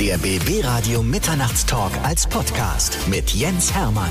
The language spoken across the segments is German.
Der BB Radio Mitternachtstalk als Podcast mit Jens Hermann.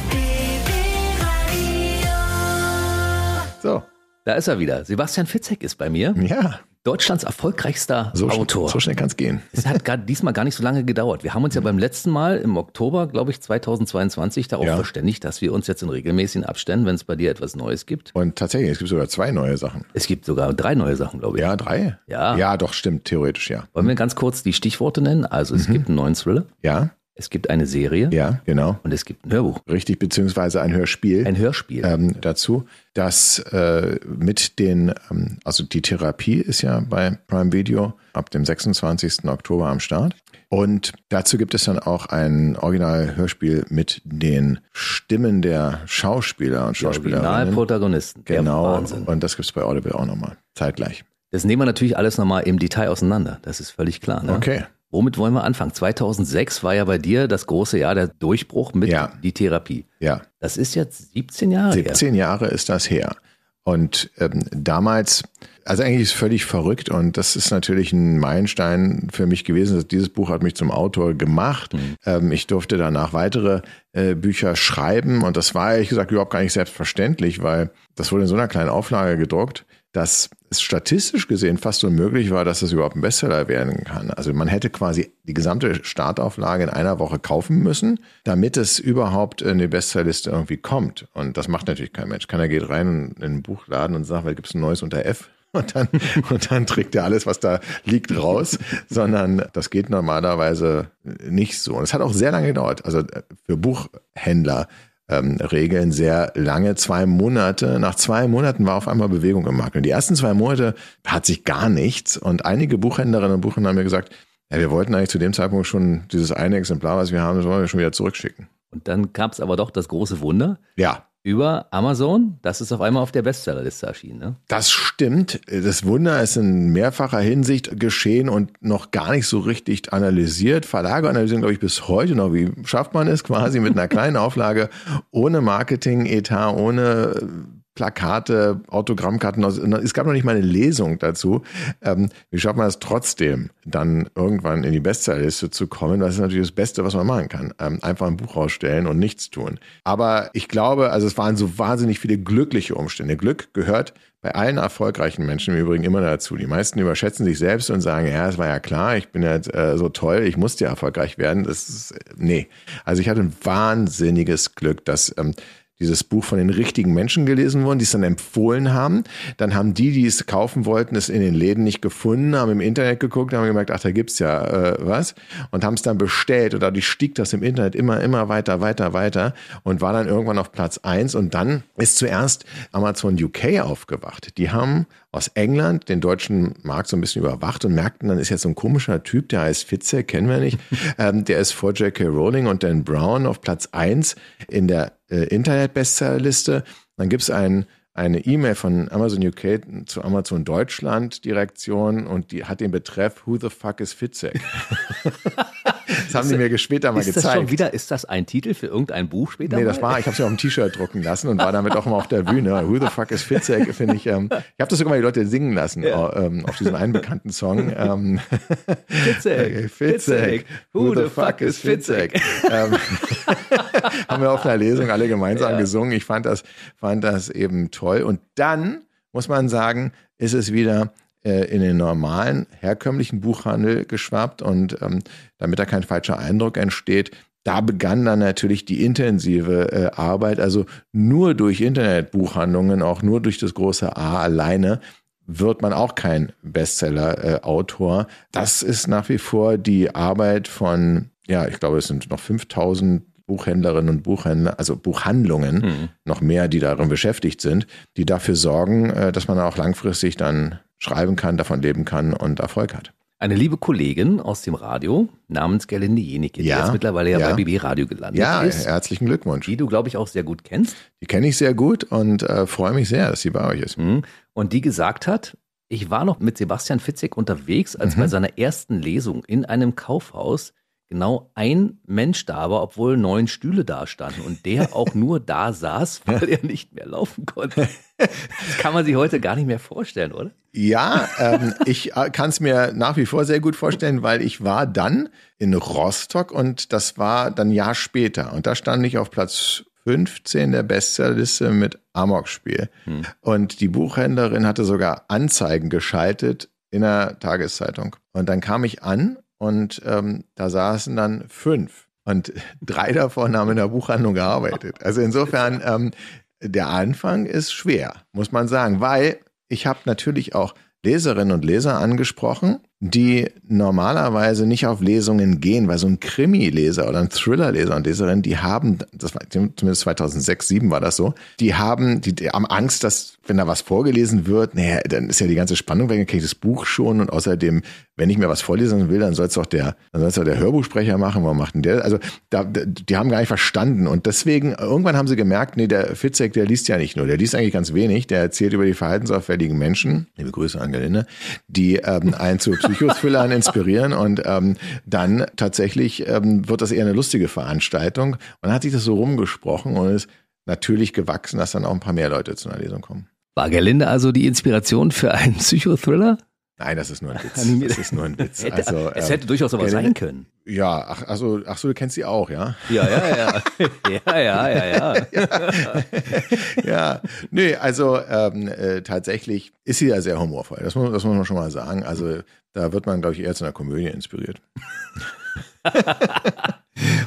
So, Da ist er wieder. Sebastian Fitzek ist bei mir. ja, Deutschlands erfolgreichster so, Autor. so schnell kann es gehen. Es hat gar, diesmal gar nicht so lange gedauert. Wir haben uns ja beim letzten Mal im Oktober, glaube ich, 2022 darauf Ja. verständigt, dass wir uns jetzt in regelmäßigen Abständen, wenn es bei dir etwas Neues gibt. Und tatsächlich, es gibt sogar zwei neue Sachen. Es gibt sogar drei neue Sachen, glaube ich. Ja, drei? Ja. Ja, doch, stimmt, theoretisch, ja. Wollen wir ganz kurz die Stichworte nennen? Also es gibt einen neuen Thriller, Ja, es gibt eine Serie ja, genau. und es gibt ein Hörbuch, Richtig, beziehungsweise ein Hörspiel. ein Hörspiel. ähm, dazu, dass äh, mit den, ähm, also die Therapie ist ja bei Prime Video ab dem 26. Oktober am Start. Und dazu gibt es dann auch ein Original-Hörspiel mit den Stimmen der Schauspieler und Schauspielerinnen. Originalprotagonisten. Genau, Wahnsinn. und das gibt's bei Audible auch nochmal, zeitgleich. Das nehmen wir natürlich alles nochmal im Detail auseinander. Das ist völlig klar. Ne? Okay. Womit wollen wir anfangen? 2006 war ja bei dir das große Jahr der Durchbruch mit Ja. die Therapie. Ja, Das ist jetzt 17 Jahre her. 17 Jahre ist das her. Und ähm, damals, also eigentlich ist es völlig verrückt und das ist natürlich ein Meilenstein für mich gewesen. Dieses Buch hat mich zum Autor gemacht. Ähm, ich durfte danach weitere äh, Bücher schreiben und das war ehrlich gesagt überhaupt gar nicht selbstverständlich, weil das wurde in so einer kleinen Auflage gedruckt, dass es statistisch gesehen fast unmöglich war, dass es überhaupt ein Bestseller werden kann. Also man hätte quasi die gesamte Startauflage in einer Woche kaufen müssen, damit es überhaupt in die Bestsellerliste irgendwie kommt. Und das macht natürlich kein Mensch. Keiner geht rein in einen Buchladen und sagt, weil gibt es ein neues unter F? Und dann, und dann trägt er alles, was da liegt, raus, sondern das geht normalerweise nicht so. Und es hat auch sehr lange gedauert. Also für Buchhändler ähm, Regeln sehr lange, zwei Monate. Nach zwei Monaten war auf einmal Bewegung im Markt. Und die ersten zwei Monate hat sich gar nichts. Und einige Buchhändlerinnen und Buchhändler haben mir gesagt, ja, wir wollten eigentlich zu dem Zeitpunkt schon dieses eine Exemplar, was wir haben, das wollen wir schon wieder zurückschicken. Und dann gab es aber doch das große Wunder. Ja, Über Amazon, das ist auf einmal auf der Bestsellerliste erschienen. Ne? Das stimmt. Das Wunder ist in mehrfacher Hinsicht geschehen und noch gar nicht so richtig analysiert. Verlage analysieren, glaube ich, bis heute noch. Wie schafft man es quasi mit einer kleinen Auflage, ohne Marketing-Etat, ohne Plakate, Autogrammkarten. Es gab noch nicht mal eine Lesung dazu. Ähm, wie schafft man es trotzdem, dann irgendwann in die Bestsellerliste zu kommen? Das ist natürlich das Beste, was man machen kann. Ähm, einfach ein Buch rausstellen und nichts tun. Aber ich glaube, also es waren so wahnsinnig viele glückliche Umstände. Glück gehört bei allen erfolgreichen Menschen im Übrigen immer dazu. Die meisten überschätzen sich selbst und sagen, ja, es war ja klar, ich bin jetzt äh, so toll, ich musste ja erfolgreich werden. Das ist, äh, nee. Also ich hatte ein wahnsinniges Glück, dass ähm, dieses Buch von den richtigen Menschen gelesen worden, die es dann empfohlen haben. Dann haben die, die es kaufen wollten, es in den Läden nicht gefunden, haben im Internet geguckt, haben gemerkt, ach, da gibt's ja äh, was und haben es dann bestellt und dadurch stieg das im Internet immer, immer weiter, weiter, weiter und war dann irgendwann auf Platz eins und dann ist zuerst Amazon UK aufgewacht. Die haben aus England den deutschen Markt so ein bisschen überwacht und merkten, dann ist jetzt so ein komischer Typ, der heißt Fitze, kennen wir nicht, ähm, der ist vor J.K. Rowling und Dan Brown auf Platz eins in der äh, Internet-Bestsellerliste. Dann gibt's ein eine E-Mail von Amazon UK zu Amazon Deutschland Direktion und die hat den Betreff Who the fuck is Fitzek? das haben die mir später mal Ist gezeigt. das schon wieder, ist das ein Titel für irgendein Buch später? Nee, mal? das war, ich habe es ja auf dem T-Shirt drucken lassen und war damit auch immer auf der Bühne. Who the fuck is Fitzek, finde ich. Ähm, ich habe das sogar mal die Leute singen lassen Ja. äh, ähm, auf diesem einen bekannten Song. Ähm, Fitzek, Fitzek, who the fuck is Fitzek? ähm, haben wir auf einer Lesung alle gemeinsam Ja. gesungen. Ich fand das, fand das eben toll. Und dann muss man sagen, ist es wieder in den normalen, herkömmlichen Buchhandel geschwappt und ähm, damit da kein falscher Eindruck entsteht, da begann dann natürlich die intensive äh, Arbeit, also nur durch Internetbuchhandlungen, auch nur durch das große A alleine wird man auch kein Bestseller-Autor. das ist nach wie vor die Arbeit von, ja, ich glaube, es sind noch 5000 Buchhändlerinnen und Buchhändler, also Buchhandlungen, noch mehr, die darin beschäftigt sind, die dafür sorgen, äh, dass man auch langfristig dann schreiben kann, davon leben kann und Erfolg hat. Eine liebe Kollegin aus dem Radio namens Gerlinde Jenicke, die Ja, jetzt mittlerweile ja, ja. bei BB Radio gelandet Ja, ist, herzlichen Glückwunsch. die du, glaube ich, auch sehr gut kennst. Die kenne ich sehr gut und äh, freue mich sehr, dass sie bei euch ist. Mhm. Und die gesagt hat, ich war noch mit Sebastian Fitzek unterwegs, als Mhm. bei seiner ersten Lesung in einem Kaufhaus genau ein Mensch da war, obwohl neun Stühle da standen und der auch nur da saß, weil er nicht mehr laufen konnte. Das kann man sich heute gar nicht mehr vorstellen, oder? Ja, ähm, ich äh, kann es mir nach wie vor sehr gut vorstellen, weil ich war dann in Rostock und das war dann ein Jahr später und da stand ich auf Platz 15 der Bestsellerliste mit Amok-Spiel. Hm. Und die Buchhändlerin hatte sogar Anzeigen geschaltet in der Tageszeitung. Und dann kam ich an und ähm, da saßen dann fünf. Und drei davon haben in der Buchhandlung gearbeitet. Also insofern, ähm, der Anfang ist schwer, muss man sagen, weil ich habe natürlich auch Leserinnen und Leser angesprochen, die normalerweise nicht auf Lesungen gehen, weil so ein Krimi-Leser oder ein Thriller-Leser und Leserin, die haben, das war zumindest 2006, 2007 war das so, die haben, die, die haben Angst, dass wenn da was vorgelesen wird, naja, dann ist ja die ganze Spannung weg, dann kenne ich das Buch schon und außerdem, wenn ich mir was vorlesen will, dann soll es doch der, dann soll es der Hörbuchsprecher machen, warum macht denn der? Also da, die haben gar nicht verstanden und deswegen, irgendwann haben sie gemerkt, nee, der Fitzek, der liest ja nicht nur, der liest eigentlich ganz wenig, der erzählt über die verhaltensauffälligen Menschen, liebe Grüße an Gelinde, die ähm, einen zu Psychothrillern inspirieren und ähm, dann tatsächlich ähm, wird das eher eine lustige Veranstaltung. Und dann hat sich das so rumgesprochen und ist natürlich gewachsen, dass dann auch ein paar mehr Leute zu einer Lesung kommen. War Gerlinde also die Inspiration für einen Psychothriller? Nein, das ist nur ein Witz. Das ist nur ein Witz. Also, es hätte ähm, durchaus aber sein können. Ja, ach, also, ach so, du kennst sie auch, ja? Ja, ja, ja. ja, ja, ja, ja. ja, ja. nee, also ähm, äh, tatsächlich ist sie ja sehr humorvoll. Das muss, das muss man schon mal sagen. Also da wird man, glaube ich, eher zu einer Komödie inspiriert.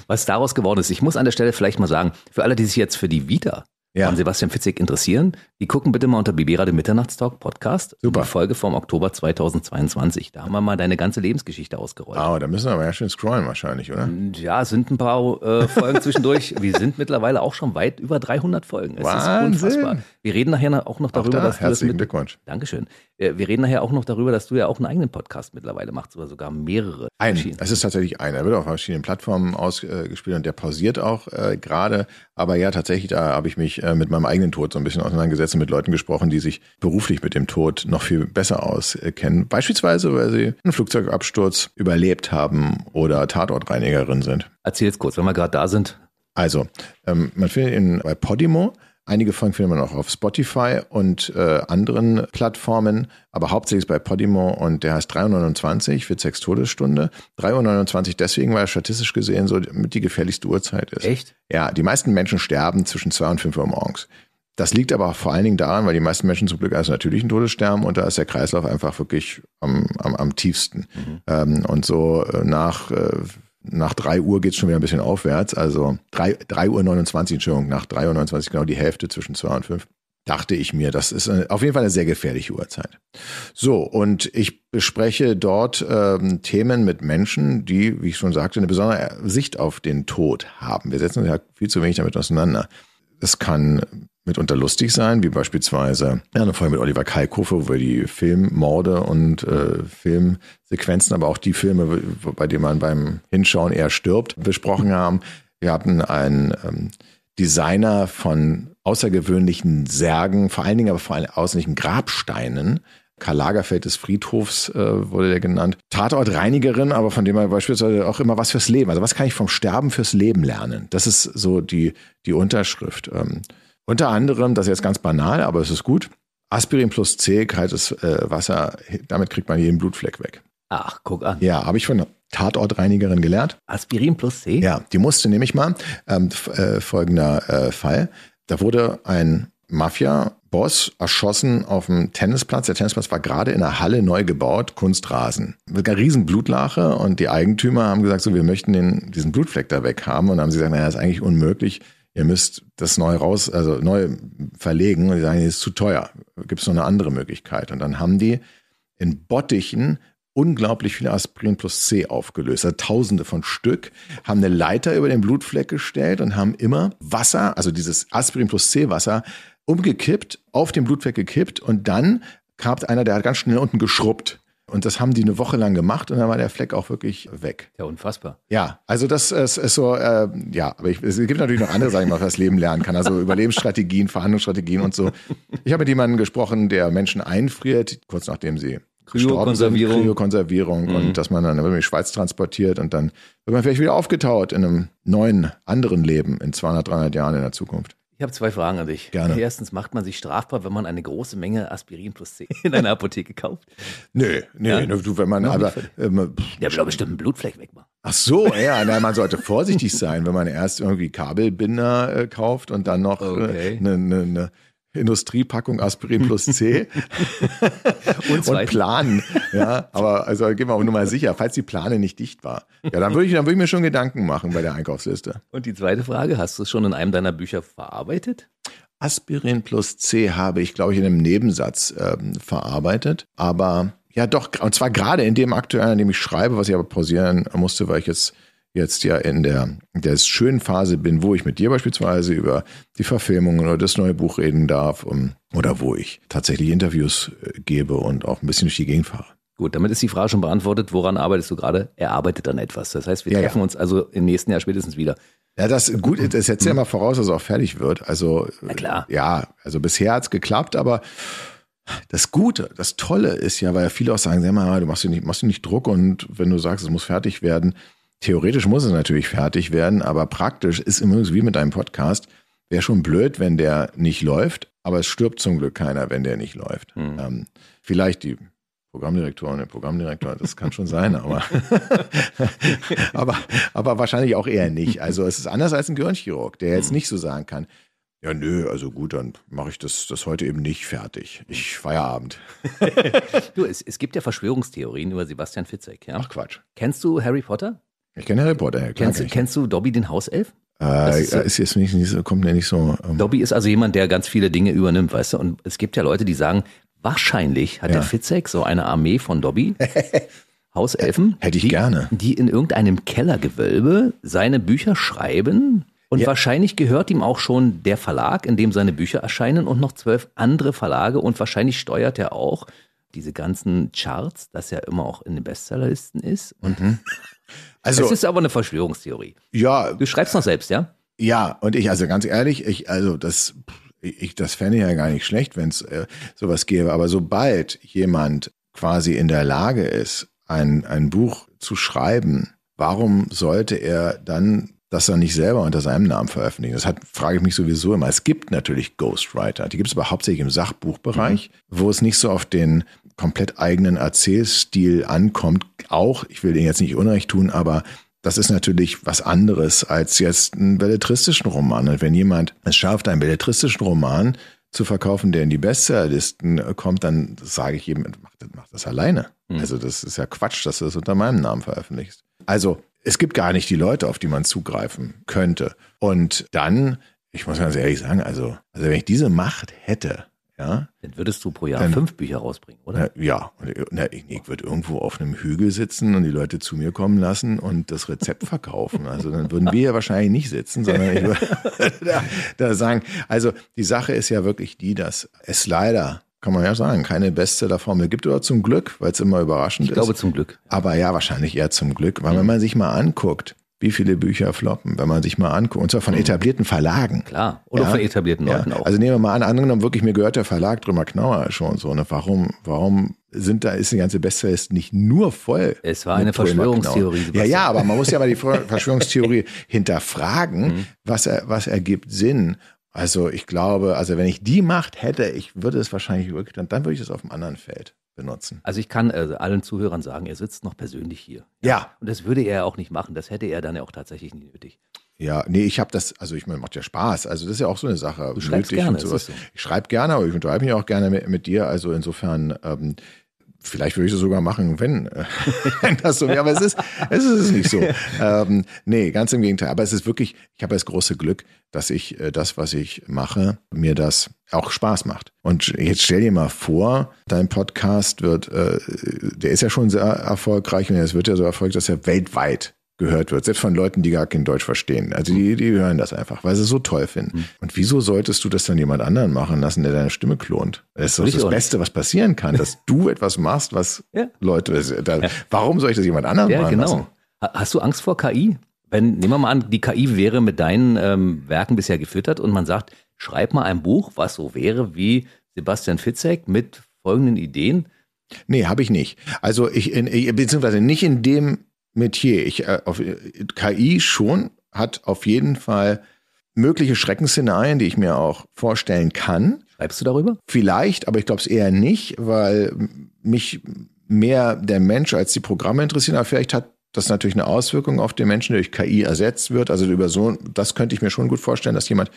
Was daraus geworden ist, ich muss an der Stelle vielleicht mal sagen, für alle, die sich jetzt für die Vita ja. von Sebastian Fitzek interessieren, die gucken bitte mal unter Bibera den Mitternachtstalk Podcast. Super. Die Folge vom Oktober 2022. Da haben wir mal deine ganze Lebensgeschichte ausgerollt. Ah, oh, da müssen wir aber ja schön scrollen wahrscheinlich, oder? Ja, es sind ein paar äh, Folgen zwischendurch. wir sind mittlerweile auch schon weit über 300 Folgen. Es Wahnsinn. ist unfassbar. Wir reden nachher auch noch darüber, auch da, dass du Herzlichen das mit, Glückwunsch. Dankeschön. Äh, wir reden nachher auch noch darüber, dass du ja auch einen eigenen Podcast mittlerweile machst oder sogar mehrere. Ein. Es ist tatsächlich einer. Er wird auf verschiedenen Plattformen ausgespielt und der pausiert auch äh, gerade. Aber ja, tatsächlich, da habe ich mich äh, mit meinem eigenen Tod so ein bisschen auseinandergesetzt und mit Leuten gesprochen, die sich beruflich mit dem Tod noch viel besser auskennen. Beispielsweise, weil sie einen Flugzeugabsturz überlebt haben oder Tatortreinigerin sind. Erzähl jetzt kurz, wenn wir gerade da sind. Also, ähm, man findet ihn bei Podimo Einige Folgen findet man auch auf Spotify und äh, anderen Plattformen, aber hauptsächlich bei Podimo und der heißt 329 für sechs Todesstunde. 329 deswegen, weil er statistisch gesehen so mit die gefährlichste Uhrzeit ist. Echt? Ja, die meisten Menschen sterben zwischen zwei und fünf Uhr morgens. Das liegt aber vor allen Dingen daran, weil die meisten Menschen zum Glück als natürlichen Todes sterben und da ist der Kreislauf einfach wirklich am, am, am tiefsten. Mhm. Ähm, und so äh, nach äh, nach drei Uhr geht's schon wieder ein bisschen aufwärts. Also drei drei Uhr, 29, Entschuldigung, nach drei Uhr 29, genau die Hälfte zwischen zwei und fünf. Dachte ich mir, das ist auf jeden Fall eine sehr gefährliche Uhrzeit. So, und ich bespreche dort ähm, Themen mit Menschen, die, wie ich schon sagte, eine besondere Sicht auf den Tod haben. Wir setzen uns ja viel zu wenig damit auseinander. Es kann mitunter lustig sein, wie beispielsweise ja, eine Folge mit Oliver Kalkofe, wo wir die Filmmorde und äh, Filmsequenzen, aber auch die Filme, bei denen man beim Hinschauen eher stirbt, besprochen haben. Wir hatten einen ähm, Designer von außergewöhnlichen Särgen, vor allen Dingen aber vor allem außergewöhnlichen Grabsteinen. Karl Lagerfeld des Friedhofs äh, wurde der genannt. Tatortreinigerin, aber von dem er beispielsweise auch immer was fürs Leben. Also was kann ich vom Sterben fürs Leben lernen? Das ist so die, die Unterschrift. Ähm, unter anderem, das ist jetzt ganz banal, aber es ist gut, Aspirin plus C, kaltes äh, Wasser, damit kriegt man jeden Blutfleck weg. Ach, guck an. Ja, habe ich von einer Tatortreinigerin gelernt. Aspirin plus C? Ja, die musste nämlich mal, ähm, äh, folgender äh, Fall, da wurde ein Mafia-Boss erschossen auf dem Tennisplatz. Der Tennisplatz war gerade in der Halle neu gebaut, Kunstrasen. Mit einer riesen Blutlache und die Eigentümer haben gesagt, so, wir möchten den, diesen Blutfleck da weg haben. Und dann haben sie gesagt, naja, das ist eigentlich unmöglich ihr müsst das neu raus, also neu verlegen und die sagen, das ist zu teuer. Gibt es noch eine andere Möglichkeit? Und dann haben die in Bottichen unglaublich viele Aspirin plus C aufgelöst, also tausende von Stück, haben eine Leiter über den Blutfleck gestellt und haben immer Wasser, also dieses Aspirin plus C Wasser, umgekippt, auf den Blutfleck gekippt und dann kam einer, der hat ganz schnell unten geschrubbt. Und das haben die eine Woche lang gemacht und dann war der Fleck auch wirklich weg. Ja, unfassbar. Ja, also das ist, ist so, äh, ja, aber ich, es gibt natürlich noch andere Sachen, man das Leben lernen kann. Also Überlebensstrategien, Verhandlungsstrategien und so. Ich habe mit jemandem gesprochen, der Menschen einfriert, kurz nachdem sie gestorben sind, Kryokonservierung. Kryokonservierung Mhm. und dass man dann in die Schweiz transportiert und dann wird man vielleicht wieder aufgetaut in einem neuen, anderen Leben in 200, 300 Jahren in der Zukunft. Ich habe zwei Fragen an dich. Gerne. Erstens, macht man sich strafbar, wenn man eine große Menge Aspirin plus C in einer Apotheke kauft? Nö, nee, Ja? du, wenn man Noch aber, ähm, will doch bestimmt einen Blutfleck wegmachen. ach so, ja, na, man sollte vorsichtig sein, wenn man erst irgendwie Kabelbinder äh, kauft und dann noch Okay. äh, eine, eine, eine Industriepackung Aspirin plus C Und und planen. Ja, aber also gehen wir auch nur mal sicher, falls die Plane nicht dicht war. Ja, dann würde ich, dann würde ich mir schon Gedanken machen bei der Einkaufsliste. und die zweite Frage, hast du es schon in einem deiner Bücher verarbeitet? Aspirin plus C habe ich, glaube ich, in einem Nebensatz ähm, verarbeitet. Aber ja, doch, und zwar gerade in dem aktuellen, in dem ich schreibe, was ich aber pausieren musste, weil ich jetzt jetzt ja in der, der schönen Phase bin, wo ich mit dir beispielsweise über die Verfilmungen oder das neue Buch reden darf um, oder wo ich tatsächlich Interviews äh, gebe und auch ein bisschen durch die Gegend fahre. Gut, damit ist die Frage schon beantwortet. Woran arbeitest du gerade? Er arbeitet an etwas. Das heißt, wir Ja, ja. treffen uns also im nächsten Jahr spätestens wieder. Ja, das gut, das setzt ja mal voraus, dass es auch fertig wird. Also Na klar. ja, also bisher hat's geklappt, aber das Gute, das Tolle ist ja, weil ja viele auch sagen, sag mal, du machst dir nicht, machst dir nicht Druck und wenn du sagst, es muss fertig werden, theoretisch muss es natürlich fertig werden, aber praktisch ist immer so wie mit einem Podcast. Wäre schon blöd, wenn der nicht läuft, aber es stirbt zum Glück keiner, wenn der nicht läuft. Hm. Ähm, vielleicht die Programmdirektorin, der Programmdirektor, das kann schon sein, aber, aber, aber wahrscheinlich auch eher nicht. Also es ist anders als ein Gehirnchirurg, der jetzt nicht so sagen kann, ja, nö, also gut, dann mache ich das, das heute eben nicht fertig. Ich Feierabend. Du, es, es gibt ja Verschwörungstheorien über Sebastian Fitzek. Ja? Ach Quatsch. Kennst du Harry Potter? Ich kenne Harry Potter, ja, klar. Kennst, ich. kennst du Dobby den Hauself? Äh, ist ist jetzt nicht, nicht so, kommt mir nicht so. Ähm, Dobby ist also jemand, der ganz viele Dinge übernimmt, weißt du? Und es gibt ja Leute, die sagen, wahrscheinlich hat Ja. der Fitzek so eine Armee von Dobby, Hauselfen, Hätte ich die, gerne. die in irgendeinem Kellergewölbe seine Bücher schreiben. Und Ja. wahrscheinlich gehört ihm auch schon der Verlag, in dem seine Bücher erscheinen und noch zwölf andere Verlage. Und wahrscheinlich steuert er auch diese ganzen Charts, dass er immer auch in den Bestsellerlisten ist. Und also, es ist aber eine Verschwörungstheorie. ja, Du schreibst noch selbst, ja? Ja, und ich, also ganz ehrlich, ich, also das, ich, das fände ich ja gar nicht schlecht, wenn es äh, sowas gäbe. Aber sobald jemand quasi in der Lage ist, ein, ein Buch zu schreiben, warum sollte er dann das dann nicht selber unter seinem Namen veröffentlichen? Das hat, frage ich mich sowieso immer. Es gibt natürlich Ghostwriter, die gibt es aber hauptsächlich im Sachbuchbereich, wo es nicht so auf den komplett eigenen Erzählstil ankommt. Auch, ich will denen jetzt nicht Unrecht tun, aber das ist natürlich was anderes als jetzt einen belletristischen Roman. Und wenn jemand es schafft, einen belletristischen Roman zu verkaufen, der in die Bestsellerlisten kommt, dann sage ich jedem, mach das, mach das alleine. Also das ist ja Quatsch, dass du das unter meinem Namen veröffentlichst. Also es gibt gar nicht die Leute, auf die man zugreifen könnte. Und dann, ich muss ganz ehrlich sagen, also, also wenn ich diese Macht hätte, ja, Dann würdest du pro Jahr Dann- fünf Bücher rausbringen, oder? na, ja, na, ich, ich würde irgendwo auf einem Hügel sitzen und die Leute zu mir kommen lassen und das Rezept verkaufen. Also dann würden wir hier wahrscheinlich nicht sitzen, sondern ich würde da, da sagen, also die Sache ist ja wirklich die, dass es leider, kann man ja sagen, keine Bestsellerformel gibt oder zum Glück, weil es immer überraschend Ich glaube ist. zum Glück. Aber ja, wahrscheinlich eher zum Glück, weil wenn man sich mal anguckt, wie viele Bücher floppen, wenn man sich mal anguckt, und zwar von etablierten Verlagen. Klar. Oder Ja. von etablierten Ja, Leuten auch. Also nehmen wir mal an, angenommen wirklich, mir gehört der Verlag Drümmer Knauer schon so. Ne? Warum, warum sind da, ist die ganze Bestsellers nicht nur voll? Es war eine Verschwörungstheorie? Ja, ja, aber man muss ja mal die Ver- Verschwörungstheorie Mhm. hinterfragen, was, er, was ergibt Sinn. Also ich glaube, also wenn ich die Macht hätte, ich würde es wahrscheinlich wirklich, dann, dann würde ich das auf einem anderen Feld benutzen. Also ich kann äh, allen Zuhörern sagen, er sitzt noch persönlich hier. Ja, Und das würde er auch nicht machen. Das hätte er dann ja auch tatsächlich nicht nötig. Ja, nee, ich habe das, also ich meine, macht ja Spaß. Also das ist ja auch so eine Sache. Du schreibst gerne, so. Ich schreibe gerne, aber ich unterhalte mich auch gerne mit, mit dir. Also insofern, ähm, vielleicht würde ich das sogar machen, wenn, äh, wenn das so wäre. Aber es ist, es ist nicht so. Ähm, nee, ganz im Gegenteil. Aber es ist wirklich, ich habe das große Glück, dass ich äh, das, was ich mache, mir das auch Spaß macht. Und jetzt stell dir mal vor, dein Podcast wird, äh, der ist ja schon sehr erfolgreich und es wird ja so erfolgreich, dass er weltweit gehört wird, selbst von Leuten, die gar kein Deutsch verstehen. Also die, die hören das einfach, weil sie es so toll finden. Und wieso solltest du das dann jemand anderen machen lassen, der deine Stimme klont? Das ist das nicht. Beste, was passieren kann, dass du etwas machst, was Ja. Leute, da, warum soll ich das jemand anderen Ja, machen genau. lassen? Ha- Hast du Angst vor KI? Wenn, nehmen wir mal an, die KI wäre mit deinen ähm, Werken bisher gefüttert und man sagt, schreib mal ein Buch, was so wäre wie Sebastian Fitzek mit folgenden Ideen. Nee, habe ich nicht. Also ich, in, beziehungsweise nicht in dem Metier. Ich, äh, auf, KI schon hat auf jeden Fall mögliche Schreckensszenarien, die ich mir auch vorstellen kann. Schreibst du darüber? Vielleicht, aber ich glaube es eher nicht, weil mich mehr der Mensch als die Programme interessieren. Aber vielleicht hat das natürlich eine Auswirkung auf den Menschen, der durch KI ersetzt wird. Also über so, das könnte ich mir schon gut vorstellen, dass jemand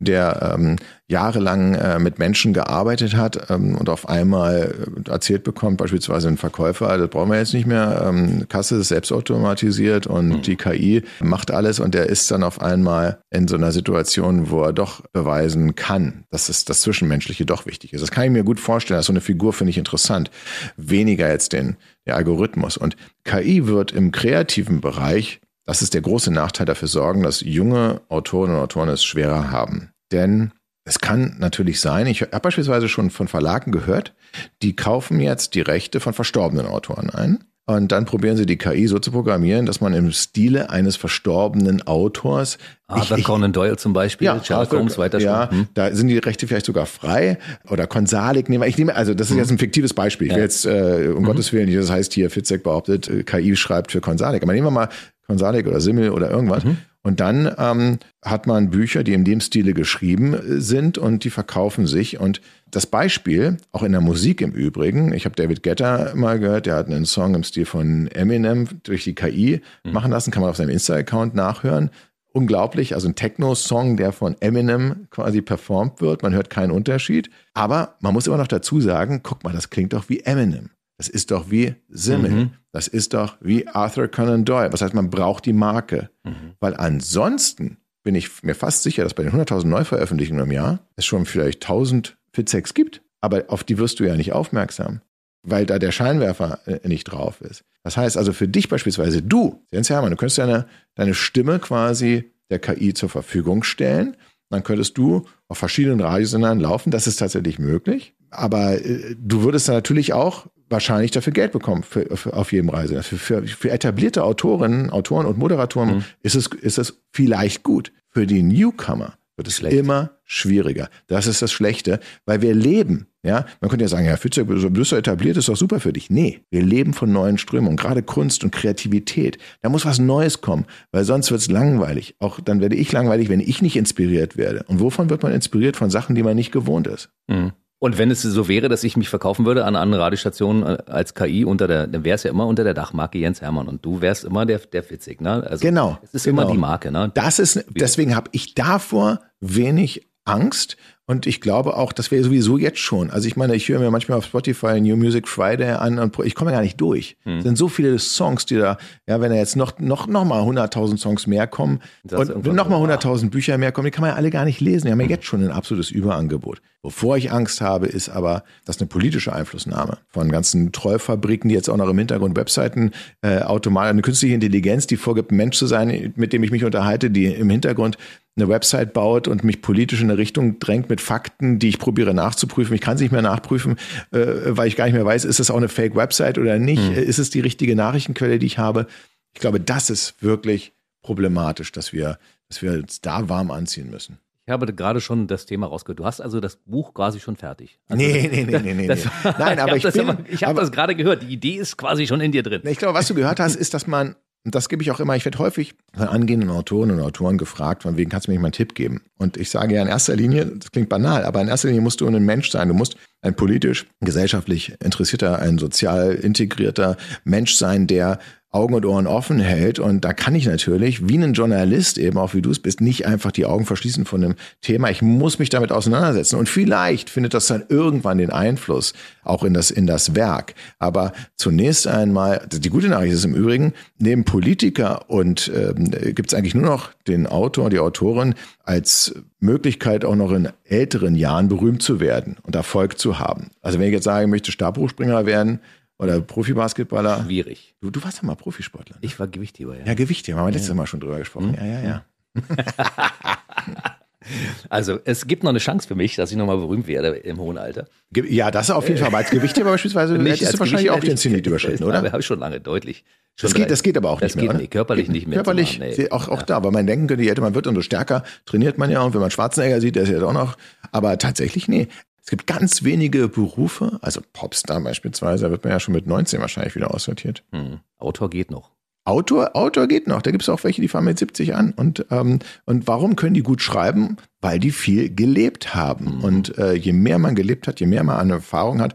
der ähm, jahrelang äh, mit Menschen gearbeitet hat ähm, und auf einmal äh, erzählt bekommt, beispielsweise ein Verkäufer, das brauchen wir jetzt nicht mehr, ähm, Kasse ist selbst automatisiert und mhm. die KI macht alles und der ist dann auf einmal in so einer Situation, wo er doch beweisen kann, dass es das Zwischenmenschliche doch wichtig ist. Das kann ich mir gut vorstellen. Das so eine Figur finde ich interessant. Weniger jetzt den der Algorithmus. Und KI wird im kreativen Bereich das ist der große Nachteil dafür sorgen, dass junge Autoren und Autoren es schwerer haben. Denn es kann natürlich sein, ich habe beispielsweise schon von Verlagen gehört, die kaufen jetzt die Rechte von verstorbenen Autoren ein. Und dann probieren sie die KI so zu programmieren, dass man im Stile eines verstorbenen Autors. Arthur Conan Doyle zum Beispiel, ja, Sherlock Holmes weiter Ja, hm. da sind die Rechte vielleicht sogar frei. Oder Konsalik nehmen. Ich nehme, also das ist hm. jetzt ein fiktives Beispiel. Ich will jetzt, äh, um mhm. Gottes Willen, das heißt hier, Fitzek behauptet, KI schreibt für Konsalik. Aber nehmen wir mal Konsalik oder Simmel oder irgendwas. Mhm. Und dann ähm, hat man Bücher, die in dem Stile geschrieben äh, sind und die verkaufen sich. Und das Beispiel, auch in der Musik im Übrigen, ich habe David Guetta mal gehört, der hat einen Song im Stil von Eminem durch die KI mhm. machen lassen, kann man auf seinem Insta-Account nachhören. Unglaublich, also ein Techno-Song, der von Eminem quasi performt wird. Man hört keinen Unterschied. Aber man muss immer noch dazu sagen, guck mal, das klingt doch wie Eminem. Das ist doch wie Simmel. Mhm. Das ist doch wie Arthur Conan Doyle. Was heißt, man braucht die Marke. Mhm. Weil ansonsten bin ich mir fast sicher, dass bei den 100.000 Neuveröffentlichungen im Jahr es schon vielleicht 1000 Fitsex gibt. Aber auf die wirst du ja nicht aufmerksam, weil da der Scheinwerfer äh, nicht drauf ist. Das heißt also für dich beispielsweise, du, Jens Hermann, du könntest deine, deine Stimme quasi der KI zur Verfügung stellen. Dann könntest du auf verschiedenen Radiosendern laufen. Das ist tatsächlich möglich. Aber äh, du würdest natürlich auch wahrscheinlich dafür Geld bekommen für, für auf jedem Reise. Für, für, für etablierte Autorinnen, Autoren und Moderatoren mhm. ist, es, ist es vielleicht gut. Für die Newcomer wird es Schlecht. immer schwieriger. Das ist das Schlechte, weil wir leben. Ja, man könnte ja sagen, ja, Fitzek, du bist doch etabliert, ist doch super für dich. Nee, wir leben von neuen Strömungen, gerade Kunst und Kreativität. Da muss was Neues kommen, weil sonst wird es langweilig. Auch dann werde ich langweilig, wenn ich nicht inspiriert werde. Und wovon wird man inspiriert? Von Sachen, die man nicht gewohnt ist. Mhm. Und wenn es so wäre, dass ich mich verkaufen würde an andere Radiostationen äh, als KI unter der, dann wäre es ja immer unter der Dachmarke Jens Hermann und du wärst immer der, der Fitzig, ne? Also genau. Es ist genau. immer die Marke, ne? Das ist, deswegen habe ich davor wenig Angst und ich glaube auch, das wäre sowieso jetzt schon. Also ich meine, ich höre mir manchmal auf Spotify New Music Friday an und ich komme gar nicht durch. Hm. Es sind so viele Songs, die da, ja, wenn da jetzt noch, noch, noch mal 100.000 Songs mehr kommen das und noch mal 100.000 Bücher mehr kommen, die kann man ja alle gar nicht lesen. Die haben ja hm. jetzt schon ein absolutes Überangebot. Wovor ich Angst habe, ist aber, dass eine politische Einflussnahme von ganzen Trollfabriken, die jetzt auch noch im Hintergrund Webseiten äh, automatisch, eine künstliche Intelligenz, die vorgibt, ein Mensch zu sein, mit dem ich mich unterhalte, die im Hintergrund eine Website baut und mich politisch in eine Richtung drängt mit Fakten, die ich probiere nachzuprüfen. Ich kann es nicht mehr nachprüfen, äh, weil ich gar nicht mehr weiß, ist es auch eine Fake-Website oder nicht? Mhm. Ist es die richtige Nachrichtenquelle, die ich habe? Ich glaube, das ist wirklich problematisch, dass wir, dass wir uns da warm anziehen müssen. Ich habe gerade schon das Thema rausgehört. Du hast also das Buch quasi schon fertig. Also nee, nee, nee, nee, nee. Das, Nein, aber ich, ich, ich habe das gerade gehört. Die Idee ist quasi schon in dir drin. Ich glaube, was du gehört hast, ist, dass man und das gebe ich auch immer. Ich werde häufig von angehenden Autoren und Autoren gefragt, von wegen kannst du mir nicht mal einen Tipp geben? Und ich sage ja in erster Linie, das klingt banal, aber in erster Linie musst du ein Mensch sein. Du musst ein politisch, gesellschaftlich interessierter, ein sozial integrierter Mensch sein, der Augen und Ohren offen hält. Und da kann ich natürlich, wie ein Journalist eben, auch wie du es bist, nicht einfach die Augen verschließen von dem Thema. Ich muss mich damit auseinandersetzen. Und vielleicht findet das dann irgendwann den Einfluss auch in das, in das Werk. Aber zunächst einmal, die gute Nachricht ist im Übrigen, neben Politiker und ähm, gibt es eigentlich nur noch den Autor, die Autorin als Möglichkeit auch noch in älteren Jahren berühmt zu werden und Erfolg zu haben. Also wenn ich jetzt sage, ich möchte Stabhochspringer werden, oder Profibasketballer. Schwierig. Du, du warst ja mal Profisportler. Ne? Ich war Gewichtheber, ja. Ja, Gewichtheber, haben wir ja. letztes Mal schon drüber gesprochen. Hm? Ja, ja, ja. Also es gibt noch eine Chance für mich, dass ich nochmal berühmt werde im hohen Alter. Ja, das auf jeden Fall. Aber als Gewichtheber beispielsweise nicht, hättest du wahrscheinlich auch den Zenit überschritten, oder? Habe ich schon lange, deutlich. Schon das, geht, das geht aber auch das nicht mehr, geht, nee, körperlich nicht mehr. Körperlich, nee. auch, auch ja. da, weil man denken könnte, je älter man wird, umso stärker trainiert man ja. Und wenn man Schwarzenegger sieht, der ist ja auch noch. Aber tatsächlich, nee. Es gibt ganz wenige Berufe, also Popstar beispielsweise, da wird man ja schon mit 19 wahrscheinlich wieder aussortiert. Hm. Autor geht noch. Autor, Autor geht noch. Da gibt es auch welche, die fangen mit 70 an. Und, ähm, und warum können die gut schreiben? Weil die viel gelebt haben. Mhm. Und äh, je mehr man gelebt hat, je mehr man eine Erfahrung hat,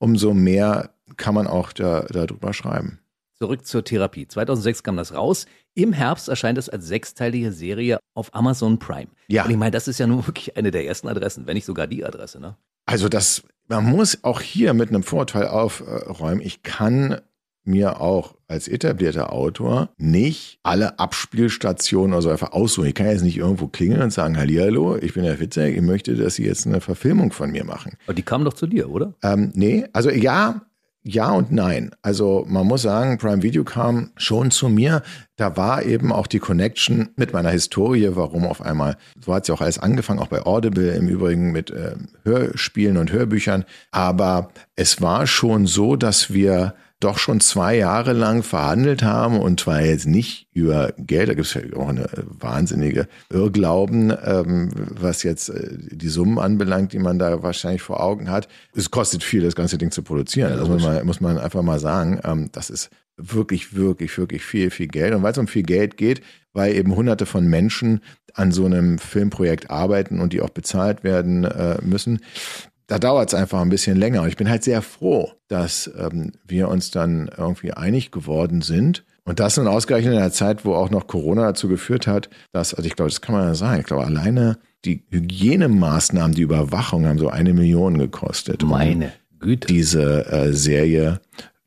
umso mehr kann man auch da, darüber schreiben. Zurück zur Therapie. 2006 kam das raus. Im Herbst erscheint es als sechsteilige Serie auf Amazon Prime. Ja. Und ich meine, das ist ja nun wirklich eine der ersten Adressen, wenn nicht sogar die Adresse, ne? Also das, man muss auch hier mit einem Vorteil aufräumen. Ich kann mir auch als etablierter Autor nicht alle Abspielstationen oder so einfach aussuchen. Ich kann jetzt nicht irgendwo klingeln und sagen, Hallihallo, ich bin der Fitzek, ich möchte, dass Sie jetzt eine Verfilmung von mir machen. Aber die kamen doch zu dir, oder? Ähm, nee, also ja, ja und nein. Also man muss sagen, Prime Video kam schon zu mir. Da war eben auch die Connection mit meiner Historie, warum auf einmal, so hat es ja auch alles angefangen, auch bei Audible im Übrigen mit äh, Hörspielen und Hörbüchern. Aber es war schon so, dass wir doch schon zwei Jahre lang verhandelt haben und zwar jetzt nicht über Geld, da gibt es ja auch eine wahnsinnige Irrglauben, ähm, was jetzt äh, die Summen anbelangt, die man da wahrscheinlich vor Augen hat. Es kostet viel, das ganze Ding zu produzieren. Ja, das muss man, muss man einfach mal sagen. Ähm, das ist wirklich, wirklich, wirklich viel, viel Geld. Und weil es um viel Geld geht, weil eben hunderte von Menschen an so einem Filmprojekt arbeiten und die auch bezahlt werden äh, müssen, da dauert es einfach ein bisschen länger. Und ich bin halt sehr froh, dass ähm, wir uns dann irgendwie einig geworden sind. Und das nun ausgerechnet in einer Zeit, wo auch noch Corona dazu geführt hat, dass, also ich glaube, das kann man ja sagen, ich glaube, alleine die Hygienemaßnahmen, die Überwachung haben so eine Million gekostet. Meine Güte. Diese äh, Serie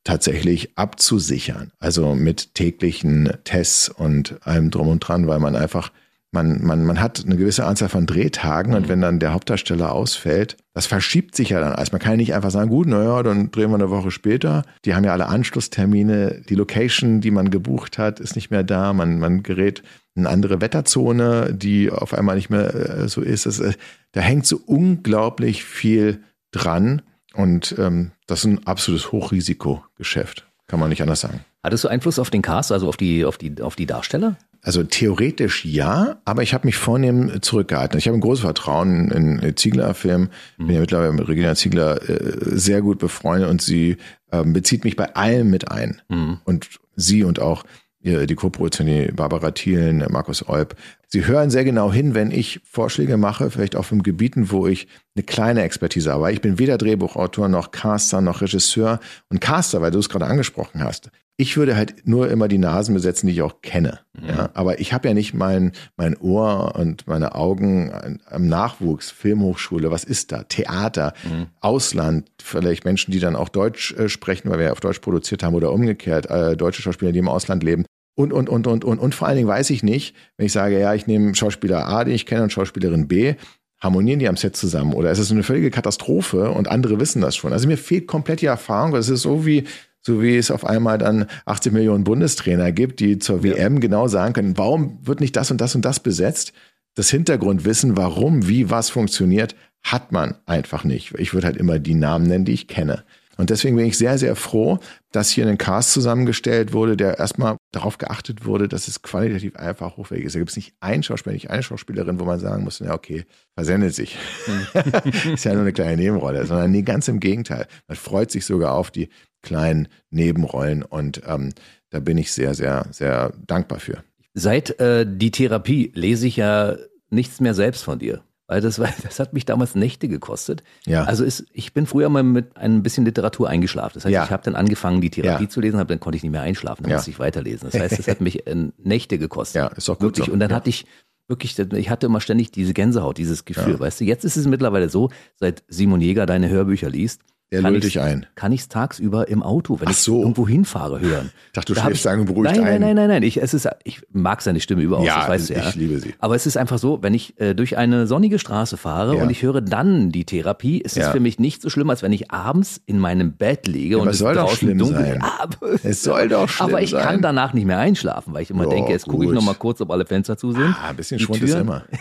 tatsächlich abzusichern. Also mit täglichen Tests und allem drum und dran, weil man einfach man, man, man hat eine gewisse Anzahl von Drehtagen und mhm. wenn dann der Hauptdarsteller ausfällt, das verschiebt sich ja dann alles. Man kann ja nicht einfach sagen, gut, naja, dann drehen wir eine Woche später. Die haben ja alle Anschlusstermine. Die Location, die man gebucht hat, ist nicht mehr da. Man, man gerät in eine andere Wetterzone, die auf einmal nicht mehr äh, so ist. Das, äh, da hängt so unglaublich viel dran. Und ähm, das ist ein absolutes Hochrisikogeschäft. Kann man nicht anders sagen. Hattest du Einfluss auf den Cast, also auf die, auf die, auf die Darsteller? Also theoretisch ja, aber ich habe mich vornehm zurückgehalten. Ich habe ein großes Vertrauen in Ziegler-Film. Bin ja mittlerweile mit Regina Ziegler äh, sehr gut befreundet und sie ähm, bezieht mich bei allem mit ein. Mhm. Und sie und auch die Co-Produzentin Barbara Thielen, Markus Olb. Sie hören sehr genau hin, wenn ich Vorschläge mache, vielleicht auch in Gebieten, wo ich eine kleine Expertise habe. Ich bin weder Drehbuchautor noch Caster noch Regisseur. Und Caster, weil du es gerade angesprochen hast, ich würde halt nur immer die Nasen besetzen, die ich auch kenne. Mhm. Ja, aber ich habe ja nicht mein, mein Ohr und meine Augen am Nachwuchs, Filmhochschule, was ist da? Theater, mhm. Ausland, vielleicht Menschen, die dann auch Deutsch äh, sprechen, weil wir auf Deutsch produziert haben oder umgekehrt, äh, deutsche Schauspieler, die im Ausland leben. Und, und, und, und, und, und vor allen Dingen weiß ich nicht, wenn ich sage, ja, ich nehme Schauspieler A, den ich kenne, und Schauspielerin B, harmonieren die am Set zusammen oder ist es eine völlige Katastrophe und andere wissen das schon. Also mir fehlt komplett die Erfahrung. Das ist so wie, so wie es auf einmal dann 80 Millionen Bundestrainer gibt, die zur ja. WM genau sagen können, warum wird nicht das und das und das besetzt? Das Hintergrundwissen, warum, wie, was funktioniert, hat man einfach nicht. Ich würde halt immer die Namen nennen, die ich kenne. Und deswegen bin ich sehr, sehr froh, dass hier ein Cast zusammengestellt wurde, der erstmal darauf geachtet wurde, dass es qualitativ einfach hochwertig ist. Da gibt es nicht einen Schauspieler, nicht eine Schauspielerin, wo man sagen muss, ja, okay, versendet sich. Hm. ist ja nur eine kleine Nebenrolle, sondern nee, ganz im Gegenteil. Man freut sich sogar auf die kleinen Nebenrollen und ähm, da bin ich sehr, sehr, sehr dankbar für. Seit äh, die Therapie lese ich ja nichts mehr selbst von dir. Weil das, war, das hat mich damals Nächte gekostet. Ja. Also ist, ich bin früher mal mit ein bisschen Literatur eingeschlafen. Das heißt, ja. ich habe dann angefangen, die Therapie ja. zu lesen, hab, dann konnte ich nicht mehr einschlafen, dann ja. musste ich weiterlesen. Das heißt, das hat mich äh, Nächte gekostet. Ja, ist auch gut. Wirklich. So. Und dann hatte ich wirklich, ich hatte immer ständig diese Gänsehaut, dieses Gefühl. Weißt du, jetzt ist es mittlerweile so, seit Simon Jäger deine Hörbücher liest, der lullt dich ein. Kann ich es tagsüber im Auto, wenn Ach so. ich irgendwo hinfahre, hören. Ich dachte, du da schläfst sagen beruhigt nein, ein. Nein, nein, nein, nein. Ich, es ist, ich mag seine Stimme überhaupt, ja, das weißt du ja. ich liebe sie. Aber es ist einfach so, wenn ich äh, durch eine sonnige Straße fahre ja. und ich höre dann die Therapie, ist es ja. für mich nicht so schlimm, als wenn ich abends in meinem Bett liege ja, und es soll draußen doch schlimm dunkel sein. Aber, es soll doch schlimm Aber ich sein. kann danach nicht mehr einschlafen, weil ich immer oh, denke, jetzt gucke ich noch mal kurz, ob alle Fenster zu sind. Ah, ein bisschen Schwund ist immer.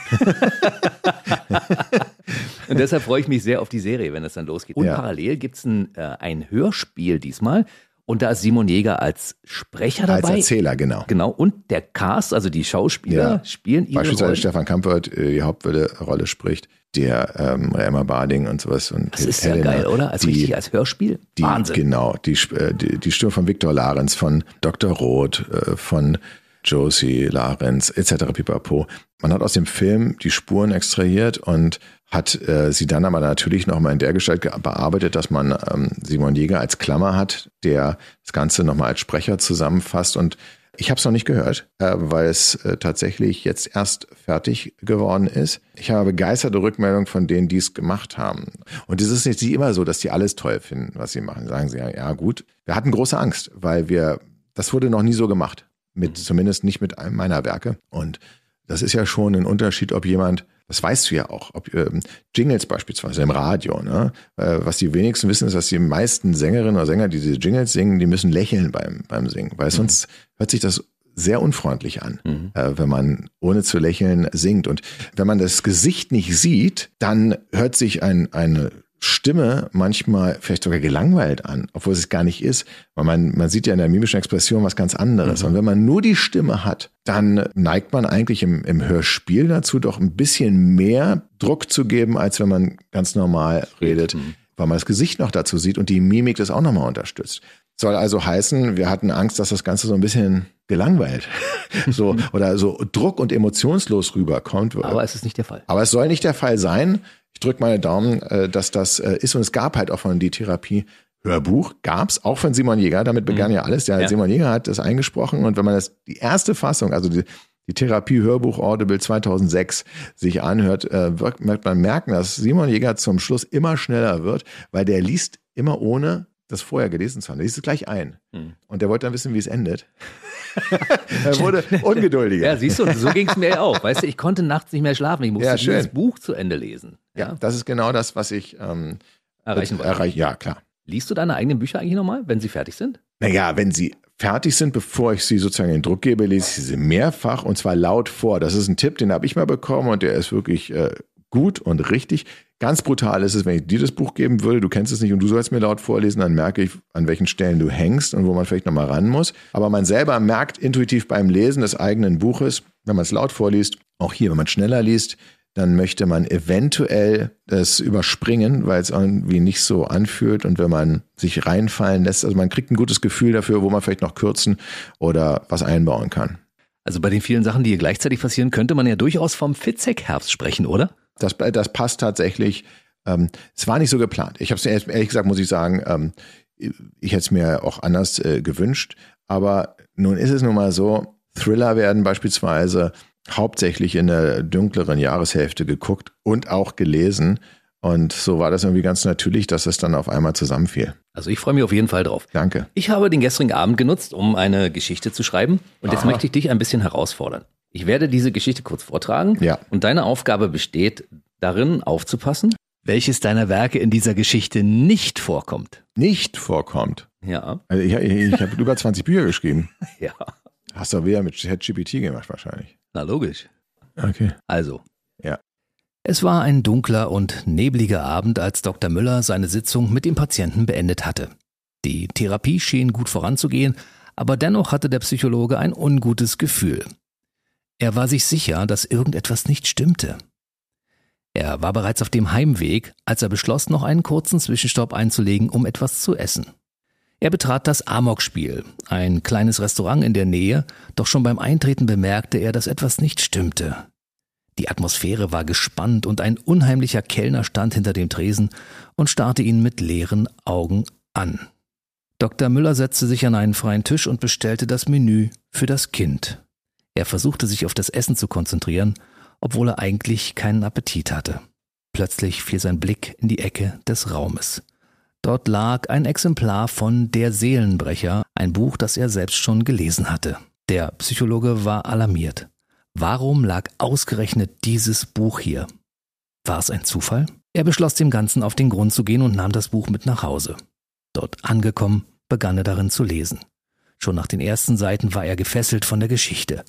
und deshalb freue ich mich sehr auf die Serie, wenn es dann losgeht. Und parallel gibt es ein, äh, ein Hörspiel diesmal. Und da ist Simon Jäger als Sprecher dabei. Als Erzähler, genau. Genau. Und der Cast, also die Schauspieler, ja. spielen ihre Beispielsweise Rollen. Stefan Kampert äh, die Hauptrolle spricht, der ähm, Emma Barding und sowas. Und das ist Helena, ja geil, oder? Als die, richtig als Hörspiel. Die, Wahnsinn. Genau. Die, äh, die, die Stimme von Viktor Larenz, von Dr. Roth, äh, von Josie, Larenz etc. pipapo. Man hat aus dem Film die Spuren extrahiert und hat äh, sie dann aber natürlich nochmal in der Gestalt bearbeitet, dass man ähm, Simon Jäger als Klammer hat, der das Ganze nochmal als Sprecher zusammenfasst. Und ich habe es noch nicht gehört, äh, weil es äh, tatsächlich jetzt erst fertig geworden ist. Ich habe begeisterte Rückmeldungen von denen, die es gemacht haben. Und es ist nicht immer so, dass die alles toll finden, was sie machen. Sagen sie ja, ja gut. Wir hatten große Angst, weil wir, das wurde noch nie so gemacht mit mhm. zumindest nicht mit einem meiner Werke. Und das ist ja schon ein Unterschied, ob jemand, das weißt du ja auch, ob ähm, Jingles beispielsweise im Radio, ne? Äh, was die wenigsten wissen, ist, dass die meisten Sängerinnen oder Sänger, die diese Jingles singen, die müssen lächeln beim, beim Singen, weil mhm. sonst hört sich das sehr unfreundlich an, mhm. äh, wenn man ohne zu lächeln singt. Und wenn man das Gesicht nicht sieht, dann hört sich ein, eine Stimme manchmal vielleicht sogar gelangweilt an, obwohl es gar nicht ist, weil man, man sieht ja in der mimischen Expression was ganz anderes. Mhm. Und wenn man nur die Stimme hat, dann neigt man eigentlich im, im Hörspiel dazu, doch ein bisschen mehr Druck zu geben, als wenn man ganz normal redet, mhm. weil man das Gesicht noch dazu sieht und die Mimik das auch nochmal unterstützt. Soll also heißen, wir hatten Angst, dass das Ganze so ein bisschen gelangweilt so oder so druck- und emotionslos rüberkommt. Aber es ist nicht der Fall. Aber es soll nicht der Fall sein. Ich drücke meine Daumen, äh, dass das äh, ist. Und es gab halt auch von die Therapie Hörbuch gab's auch von Simon Jäger. Damit begann mhm. ja alles. Der ja. Simon Jäger hat das eingesprochen. Und wenn man das die erste Fassung, also die, die Therapie Hörbuch Audible 2006 sich anhört, äh, wird man merken, dass Simon Jäger zum Schluss immer schneller wird, weil der liest immer ohne das vorher gelesen zu haben. Der liest es gleich ein. Mhm. Und der wollte dann wissen, wie es endet. er wurde ungeduldiger. Ja, siehst du, so ging es mir ja auch. Weißt du, ich konnte nachts nicht mehr schlafen. Ich musste ja, dieses Buch zu Ende lesen. Ja, ja das ist genau das, was ich ähm, erreichen wollte. Erreich, ja, klar. Liest du deine eigenen Bücher eigentlich nochmal, wenn sie fertig sind? Naja, wenn sie fertig sind, bevor ich sie sozusagen in Druck gebe, lese ich sie mehrfach und zwar laut vor. Das ist ein Tipp, den habe ich mal bekommen und der ist wirklich äh, gut und richtig. Ganz brutal ist es, wenn ich dir das Buch geben würde, du kennst es nicht und du sollst mir laut vorlesen, dann merke ich, an welchen Stellen du hängst und wo man vielleicht nochmal ran muss. Aber man selber merkt intuitiv beim Lesen des eigenen Buches, wenn man es laut vorliest, auch hier, wenn man schneller liest, dann möchte man eventuell das überspringen, weil es irgendwie nicht so anfühlt und wenn man sich reinfallen lässt, also man kriegt ein gutes Gefühl dafür, wo man vielleicht noch kürzen oder was einbauen kann. Also bei den vielen Sachen, die hier gleichzeitig passieren, könnte man ja durchaus vom Fitzek-Herbst sprechen, oder? Das, das passt tatsächlich. Ähm, es war nicht so geplant. Ich habe es ehrlich gesagt, muss ich sagen, ähm, ich hätte es mir auch anders äh, gewünscht. Aber nun ist es nun mal so, Thriller werden beispielsweise hauptsächlich in der dunkleren Jahreshälfte geguckt und auch gelesen. Und so war das irgendwie ganz natürlich, dass es dann auf einmal zusammenfiel. Also ich freue mich auf jeden Fall drauf. Danke. Ich habe den gestrigen Abend genutzt, um eine Geschichte zu schreiben. Und jetzt Aha. möchte ich dich ein bisschen herausfordern. Ich werde diese Geschichte kurz vortragen. Ja. Und deine Aufgabe besteht darin, aufzupassen, welches deiner Werke in dieser Geschichte nicht vorkommt. Nicht vorkommt? Ja. Also ich, ich, ich habe über 20 Bücher geschrieben. ja. Hast du wieder mit ChatGPT gemacht wahrscheinlich. Na logisch. Okay. Also. Es war ein dunkler und nebliger Abend, als Dr. Müller seine Sitzung mit dem Patienten beendet hatte. Die Therapie schien gut voranzugehen, aber dennoch hatte der Psychologe ein ungutes Gefühl. Er war sich sicher, dass irgendetwas nicht stimmte. Er war bereits auf dem Heimweg, als er beschloss, noch einen kurzen Zwischenstopp einzulegen, um etwas zu essen. Er betrat das Amok-Spiel, ein kleines Restaurant in der Nähe, doch schon beim Eintreten bemerkte er, dass etwas nicht stimmte. Die Atmosphäre war gespannt und ein unheimlicher Kellner stand hinter dem Tresen und starrte ihn mit leeren Augen an. Dr. Müller setzte sich an einen freien Tisch und bestellte das Menü für das Kind. Er versuchte sich auf das Essen zu konzentrieren, obwohl er eigentlich keinen Appetit hatte. Plötzlich fiel sein Blick in die Ecke des Raumes. Dort lag ein Exemplar von Der Seelenbrecher, ein Buch, das er selbst schon gelesen hatte. Der Psychologe war alarmiert. Warum lag ausgerechnet dieses Buch hier? War es ein Zufall? Er beschloss dem Ganzen auf den Grund zu gehen und nahm das Buch mit nach Hause. Dort angekommen, begann er darin zu lesen. Schon nach den ersten Seiten war er gefesselt von der Geschichte.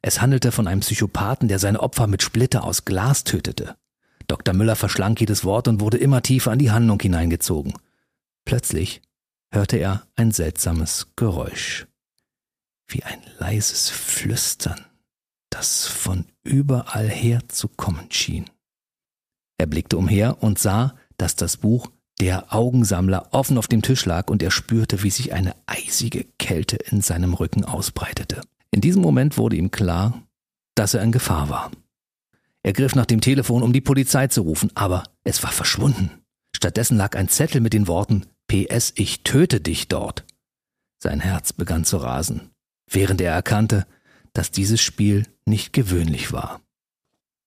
Es handelte von einem Psychopathen, der seine Opfer mit Splitter aus Glas tötete. Dr. Müller verschlang jedes Wort und wurde immer tiefer an die Handlung hineingezogen. Plötzlich hörte er ein seltsames Geräusch, wie ein leises Flüstern, das von überall her zu kommen schien. Er blickte umher und sah, dass das Buch Der Augensammler offen auf dem Tisch lag und er spürte, wie sich eine eisige Kälte in seinem Rücken ausbreitete. In diesem Moment wurde ihm klar, dass er in Gefahr war. Er griff nach dem Telefon, um die Polizei zu rufen, aber es war verschwunden. Stattdessen lag ein Zettel mit den Worten PS, ich töte dich dort. Sein Herz begann zu rasen, während er erkannte, dass dieses Spiel nicht gewöhnlich war.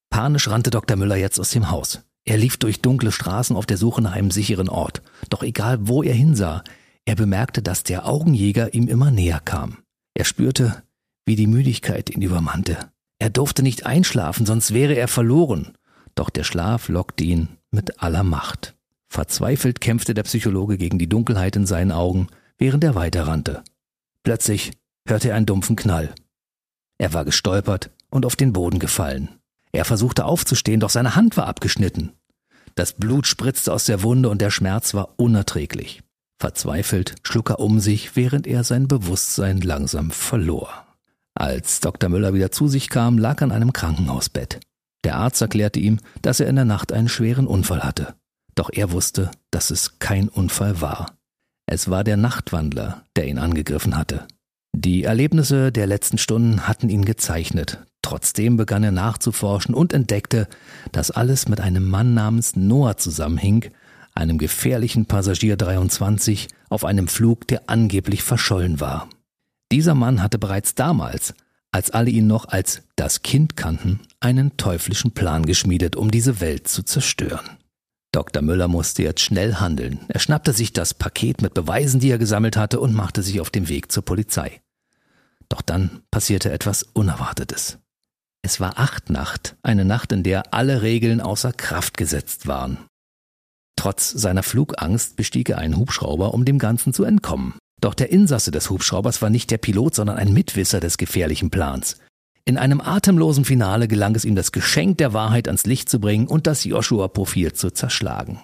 Panisch rannte Dr. Müller jetzt aus dem Haus. Er lief durch dunkle Straßen auf der Suche nach einem sicheren Ort. Doch egal wo er hinsah, er bemerkte, dass der Augenjäger ihm immer näher kam. Er spürte, wie die Müdigkeit ihn übermannte. Er durfte nicht einschlafen, sonst wäre er verloren. Doch der Schlaf lockte ihn mit aller Macht. Verzweifelt kämpfte der Psychologe gegen die Dunkelheit in seinen Augen, während er weiterrannte. Plötzlich hörte er einen dumpfen Knall. Er war gestolpert und auf den Boden gefallen. Er versuchte aufzustehen, doch seine Hand war abgeschnitten. Das Blut spritzte aus der Wunde und der Schmerz war unerträglich. Verzweifelt schlug er um sich, während er sein Bewusstsein langsam verlor. Als Dr. Müller wieder zu sich kam, lag er an einem Krankenhausbett. Der Arzt erklärte ihm, dass er in der Nacht einen schweren Unfall hatte. Doch er wusste, dass es kein Unfall war. Es war der Nachtwandler, der ihn angegriffen hatte. Die Erlebnisse der letzten Stunden hatten ihn gezeichnet, Trotzdem begann er nachzuforschen und entdeckte, dass alles mit einem Mann namens Noah zusammenhing, einem gefährlichen Passagier 23 auf einem Flug, der angeblich verschollen war. Dieser Mann hatte bereits damals, als alle ihn noch als das Kind kannten, einen teuflischen Plan geschmiedet, um diese Welt zu zerstören. Dr. Müller musste jetzt schnell handeln. Er schnappte sich das Paket mit Beweisen, die er gesammelt hatte, und machte sich auf den Weg zur Polizei. Doch dann passierte etwas Unerwartetes. Es war Achtnacht, eine Nacht, in der alle Regeln außer Kraft gesetzt waren. Trotz seiner Flugangst bestieg er einen Hubschrauber, um dem Ganzen zu entkommen. Doch der Insasse des Hubschraubers war nicht der Pilot, sondern ein Mitwisser des gefährlichen Plans. In einem atemlosen Finale gelang es ihm, das Geschenk der Wahrheit ans Licht zu bringen und das Joshua-Profil zu zerschlagen.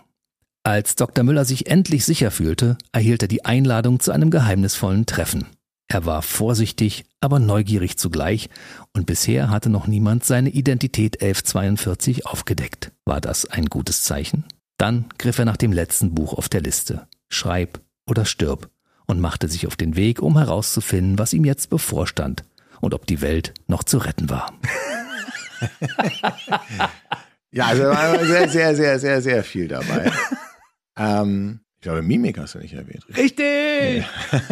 Als Dr. Müller sich endlich sicher fühlte, erhielt er die Einladung zu einem geheimnisvollen Treffen. Er war vorsichtig, aber neugierig zugleich, und bisher hatte noch niemand seine Identität 1142 aufgedeckt. War das ein gutes Zeichen? Dann griff er nach dem letzten Buch auf der Liste, Schreib oder stirb, und machte sich auf den Weg, um herauszufinden, was ihm jetzt bevorstand und ob die Welt noch zu retten war. ja, also war sehr, sehr, sehr, sehr, sehr viel dabei. Ähm, ich glaube, Mimik hast du nicht erwähnt. Richtig!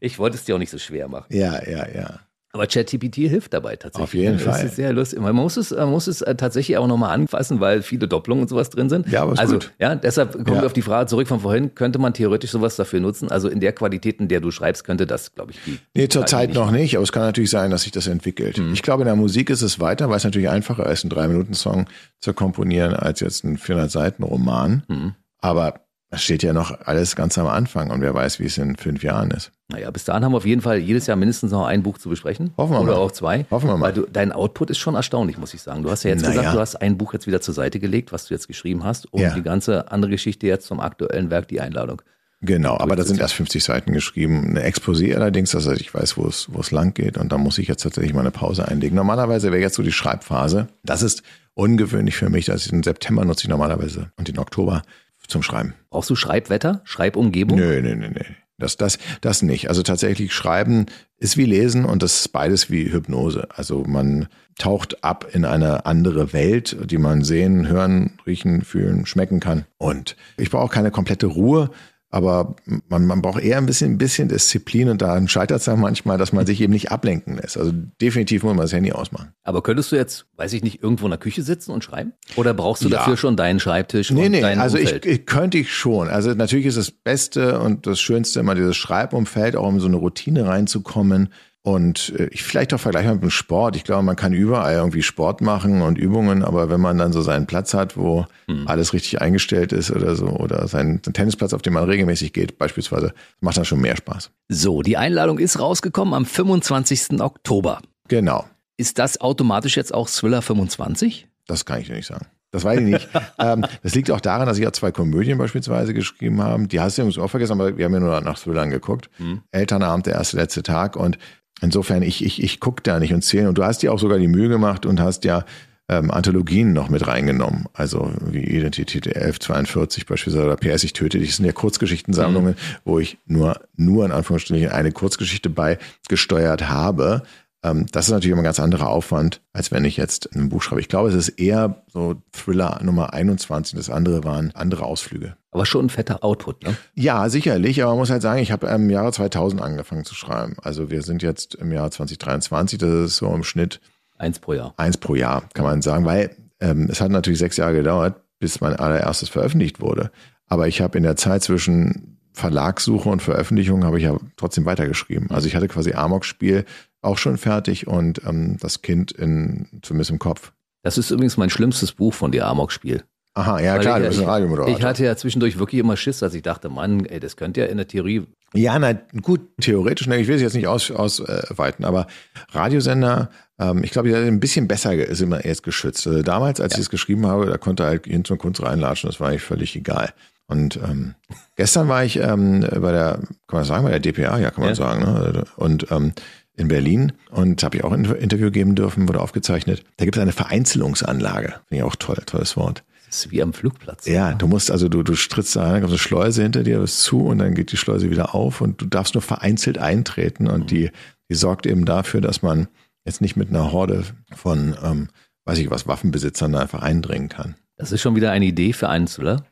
ich wollte es dir auch nicht so schwer machen. Ja, ja, ja. Aber ChatGPT hilft dabei tatsächlich. Auf jeden das Fall. Das ist sehr lustig. Man muss es, man muss es äh, tatsächlich auch nochmal anfassen, weil viele Doppelungen und sowas drin sind. Ja, aber ist also, gut. ja, deshalb kommen Ja. wir auf die Frage zurück von vorhin. Könnte man theoretisch sowas dafür nutzen? Also in der Qualität, in der du schreibst, könnte das, glaube ich, die. Nee, zurzeit nicht. noch nicht, aber es kann natürlich sein, dass sich das entwickelt. Ich glaube, in der Musik ist es weiter, weil es natürlich einfacher ist, einen Drei-Minuten-Song zu komponieren, als jetzt einen 400-Seiten-Roman. Mhm. Aber es steht ja noch alles ganz am Anfang und wer weiß, wie es in fünf Jahren ist. Naja, bis dahin haben wir auf jeden Fall jedes Jahr mindestens noch ein Buch zu besprechen. Hoffen wir Oder mal. auch zwei. Hoffen wir mal. Weil du, dein Output ist schon erstaunlich, muss ich sagen. Du hast ja jetzt Naja. gesagt, du hast ein Buch jetzt wieder zur Seite gelegt, was du jetzt geschrieben hast, um Ja. die ganze andere Geschichte jetzt zum aktuellen Werk, die Einladung. Genau, aber da sind erst 50 Seiten geschrieben. Eine Exposé allerdings, dass ich weiß, wo es, wo es lang geht. Und da muss ich jetzt tatsächlich mal eine Pause einlegen. Normalerweise wäre jetzt so die Schreibphase. Das ist ungewöhnlich für mich. dass ich den September nutze ich normalerweise und den Oktober zum Schreiben. Brauchst du Schreibwetter, Schreibumgebung? Nö, nö, nö, nö. Das, das, das nicht. Also tatsächlich schreiben ist wie lesen und das ist beides wie Hypnose. Also man taucht ab in eine andere Welt, die man sehen, hören, riechen, fühlen, schmecken kann. Und ich brauche keine komplette Ruhe, aber man, man braucht eher ein bisschen, ein bisschen Disziplin und daran scheitert es dann manchmal, dass man sich eben nicht ablenken lässt. Also definitiv muss man das Handy ausmachen. Aber könntest du jetzt, weiß ich nicht, irgendwo in der Küche sitzen und schreiben? Oder brauchst du Ja. dafür schon deinen Schreibtisch Nee, und nee, dein also ich, Umfeld? ich könnte ich schon. Also natürlich ist das Beste und das Schönste immer dieses Schreibumfeld, auch um so eine Routine reinzukommen. Und äh, ich vielleicht auch vergleichbar mit dem Sport. Ich glaube, man kann überall irgendwie Sport machen und Übungen, aber wenn man dann so seinen Platz hat, wo Hm. alles richtig eingestellt ist oder so, oder seinen Tennisplatz, auf den man regelmäßig geht, beispielsweise, macht das schon mehr Spaß. So, die Einladung ist rausgekommen am 25. Oktober. Genau, Ist das automatisch jetzt auch Thriller 25? das kann ich dir nicht sagen. Das weiß ich nicht. ähm, das liegt auch daran, dass ich ja zwei Komödien beispielsweise geschrieben habe. Die hast du übrigens auch vergessen, aber wir haben ja nur nach Thrillern geguckt. Mhm. Elternabend, der erste, letzte Tag. Und insofern, ich, ich, ich gucke da nicht und zähle. Und du hast dir auch sogar die Mühe gemacht und hast ja ähm, Anthologien noch mit reingenommen. Also wie Identität 1142 beispielsweise oder PS, ich töte dich. Das sind ja Kurzgeschichtensammlungen, mhm. wo ich nur, nur in Anführungsstrichen eine Kurzgeschichte bei gesteuert habe. Ähm, das ist natürlich immer ein ganz anderer Aufwand, als wenn ich jetzt ein Buch schreibe. Ich glaube, es ist eher so Thriller Nummer 21. Das andere waren andere Ausflüge. Aber schon ein fetter Output, ne? Ja, sicherlich. Aber man muss halt sagen, ich habe im Jahre 2000 angefangen zu schreiben. Also wir sind jetzt im Jahr 2023. Das ist so im Schnitt Eins pro Jahr. Eins pro Jahr, kann man sagen, weil ähm, es hat natürlich sechs Jahre gedauert, bis mein allererstes veröffentlicht wurde. Aber ich habe in der Zeit zwischen Verlagssuche und Veröffentlichung habe ich ja trotzdem weitergeschrieben. Also ich hatte quasi Amok-Spiel auch schon fertig und ähm, das Kind in, zumindest im Kopf. Das ist übrigens mein schlimmstes Buch von dir, Amok-Spiel. Aha, ja Weil klar, ich, du bist ein Radiomoderator. Ich hatte ja zwischendurch wirklich immer Schiss, dass ich dachte, Mann, ey, das könnte ja in der Theorie. Ja, na gut, theoretisch, ne, ich will es jetzt nicht ausweiten, aus, äh, aber Radiosender ähm, ich glaube, ein bisschen besser ist immer erst geschützt. Also damals, als ja. ich es geschrieben habe, da konnte halt hin zum Kunst reinlatschen, das war eigentlich völlig egal. Und ähm, gestern war ich ähm, bei der, kann man sagen, bei der DPA, ja, kann man ja. sagen, ne? Und ähm, in Berlin und habe ich auch ein Interview geben dürfen, wurde aufgezeichnet. Da gibt es eine Vereinzelungsanlage. Finde ich auch toll, tolles Wort. Das ist wie am Flugplatz. Ja, du musst, also du, du strittst da rein, kommt eine Schleuse hinter dir, bist zu und dann geht die Schleuse wieder auf und du darfst nur vereinzelt eintreten und mhm. die, die sorgt eben dafür, dass man jetzt nicht mit einer Horde von, ähm, weiß ich was, Waffenbesitzern da einfach eindringen kann. Das ist schon wieder eine Idee für eins, oder?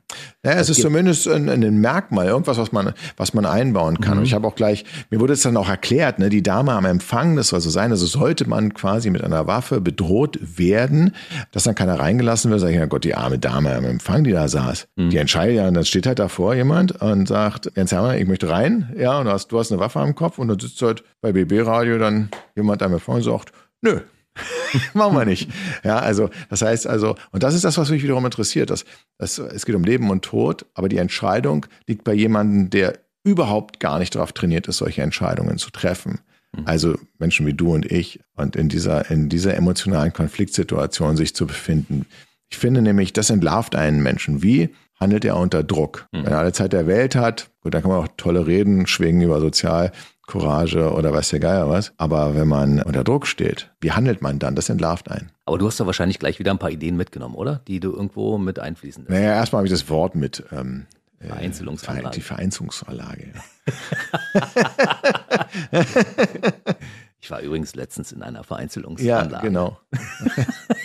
Naja, es ist zumindest ein, ein, Merkmal, irgendwas, was man, was man einbauen kann. Mhm. Und ich habe auch gleich, mir wurde es dann auch erklärt, ne, die Dame am Empfang, das soll so sein, also sollte man quasi mit einer Waffe bedroht werden, dass dann keiner reingelassen wird, sage ich, ja Gott, die arme Dame am Empfang, die da saß, mhm. die entscheidet ja, und dann steht halt davor jemand und sagt, Jens Hermann, ich möchte rein, ja, und du hast, du hast eine Waffe am Kopf und dann sitzt halt bei BB-Radio dann jemand am Empfang und sagt, nö, Machen wir nicht. Ja, also das heißt also, und das ist das, was mich wiederum interessiert. Dass, dass, es geht um Leben und Tod, aber die Entscheidung liegt bei jemandem, der überhaupt gar nicht darauf trainiert ist, solche Entscheidungen zu treffen. Mhm. Also Menschen wie du und ich und in dieser, in dieser emotionalen Konfliktsituation sich zu befinden. Ich finde nämlich, das entlarvt einen Menschen. Wie handelt er unter Druck? Mhm. Wenn er alle Zeit der Welt hat, gut, dann kann man auch tolle Reden schwingen über sozial Courage oder weiß der Geier was. Aber wenn man unter Druck steht, wie handelt man dann? Das entlarvt einen. Aber du hast da wahrscheinlich gleich wieder ein paar Ideen mitgenommen, oder? Die du irgendwo mit einfließen lässt. Naja, erstmal habe ich das Wort mit. Ähm, äh, Vereinzelungsanlage. Die Vereinzelungsanlage, ich war übrigens letztens in einer Vereinzelungsanlage. Ja, genau.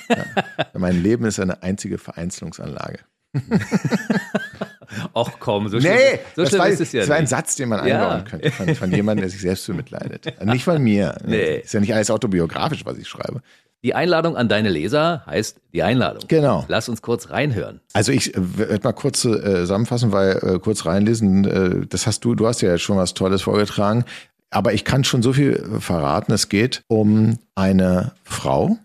ja. Mein Leben ist eine einzige Vereinzelungsanlage. Ach komm, so schlimm, nee, so schlimm war, ist es ja Das war ein Satz, den man einbauen ja. könnte von, von jemandem, der sich selbst bemitleidet. Nicht von mir. Nee. Ist ja nicht alles autobiografisch, was ich schreibe. Die Einladung an deine Leser heißt die Einladung. Genau. Lass uns kurz reinhören. Also ich äh, werde mal kurz äh, zusammenfassen, weil äh, kurz reinlesen, äh, das hast du, du hast ja schon was Tolles vorgetragen. Aber ich kann schon so viel verraten. Es geht um eine Frau,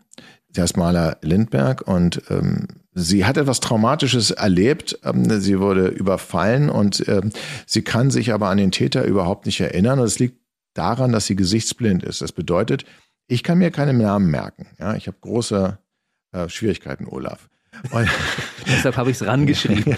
die heißt Maler Lindberg und ähm, Sie hat etwas Traumatisches erlebt. Ähm, sie wurde überfallen und ähm, sie kann sich aber an den Täter überhaupt nicht erinnern. Und es liegt daran, dass sie gesichtsblind ist. Das bedeutet, ich kann mir keine Namen merken. Ja, ich habe große äh, Schwierigkeiten, Olaf. Deshalb habe ich es rangeschrieben.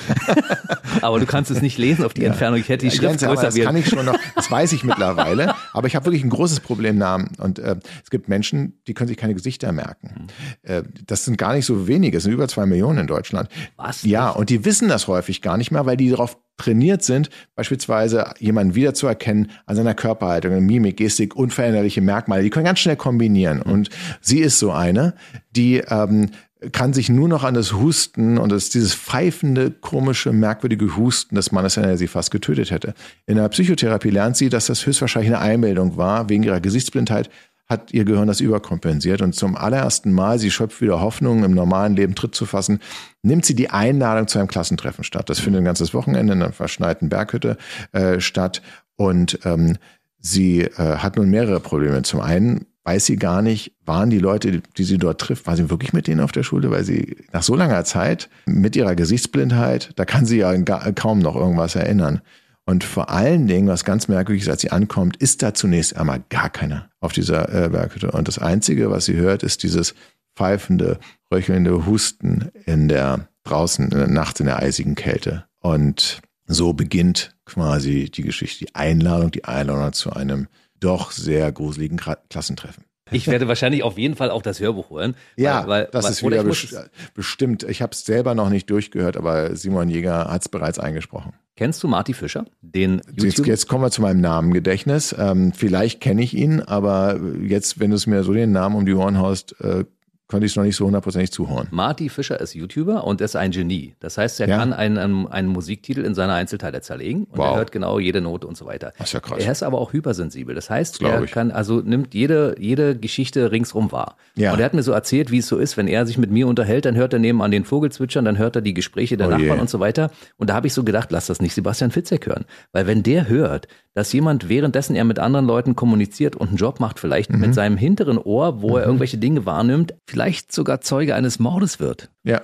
aber du kannst es nicht lesen auf die ja. Entfernung. Ich hätte die Schrift ja, größer Das kann ich schon noch, das weiß ich mittlerweile. Aber ich habe wirklich ein großes Problem Namen. Und äh, es gibt Menschen, die können sich keine Gesichter merken. Mhm. Äh, das sind gar nicht so wenige, es sind über zwei Millionen in Deutschland. Was? Ja, und die wissen das häufig gar nicht mehr, weil die darauf trainiert sind, beispielsweise jemanden wiederzuerkennen an seiner Körperhaltung, Mimik, Gestik, unveränderliche Merkmale. Die können ganz schnell kombinieren. Mhm. Und sie ist so eine, die ähm, kann sich nur noch an das Husten und das, dieses pfeifende, komische, merkwürdige Husten des Mannes, der sie fast getötet hätte. In der Psychotherapie lernt sie, dass das höchstwahrscheinlich eine Einmeldung war. Wegen ihrer Gesichtsblindheit hat ihr Gehirn das überkompensiert. Und zum allerersten Mal, sie schöpft wieder Hoffnung, im normalen Leben Tritt zu fassen, nimmt sie die Einladung zu einem Klassentreffen statt. Das findet ein ganzes Wochenende in einer verschneiten Berghütte äh, statt. Und ähm, sie äh, hat nun mehrere Probleme. Zum einen weiß sie gar nicht, waren die Leute, die sie dort trifft, war sie wirklich mit denen auf der Schule, weil sie nach so langer Zeit mit ihrer Gesichtsblindheit, da kann sie ja kaum noch irgendwas erinnern. Und vor allen Dingen, was ganz merkwürdig ist, als sie ankommt, ist da zunächst einmal gar keiner auf dieser äh, Berghütte. Und das Einzige, was sie hört, ist dieses pfeifende, röchelnde Husten in der draußen in der Nacht in der eisigen Kälte. Und so beginnt quasi die Geschichte, die Einladung, die Einladung zu einem doch sehr gruseligen Klassentreffen. Ich werde wahrscheinlich auf jeden Fall auch das Hörbuch hören. Ja, weil, das weil, ist wieder best bestimmt. Ich habe es selber noch nicht durchgehört, aber Simon Jäger hat es bereits eingesprochen. Kennst du Marty Fischer, den? Jetzt, jetzt kommen wir zu meinem Namengedächtnis. Ähm, vielleicht kenne ich ihn, aber jetzt, wenn du es mir so den Namen um die Ohren haust, äh, konnte ich es noch nicht so hundertprozentig zuhören. Marty Fischer ist YouTuber und ist ein Genie. Das heißt, er ja. kann einen, einen, einen, Musiktitel in seine Einzelteile zerlegen und wow. er hört genau jede Note und so weiter. Das ist ja krass. Er ist aber auch hypersensibel. Das heißt, das er ich. kann, also nimmt jede, jede Geschichte ringsrum wahr. Ja. Und er hat mir so erzählt, wie es so ist, wenn er sich mit mir unterhält, dann hört er nebenan den Vogel zwitschern, dann hört er die Gespräche der oh Nachbarn je. und so weiter. Und da habe ich so gedacht, lass das nicht Sebastian Fitzek hören. Weil wenn der hört, dass jemand währenddessen er mit anderen Leuten kommuniziert und einen Job macht, vielleicht mhm. mit seinem hinteren Ohr, wo mhm. er irgendwelche Dinge wahrnimmt, vielleicht sogar Zeuge eines Mordes wird. Ja.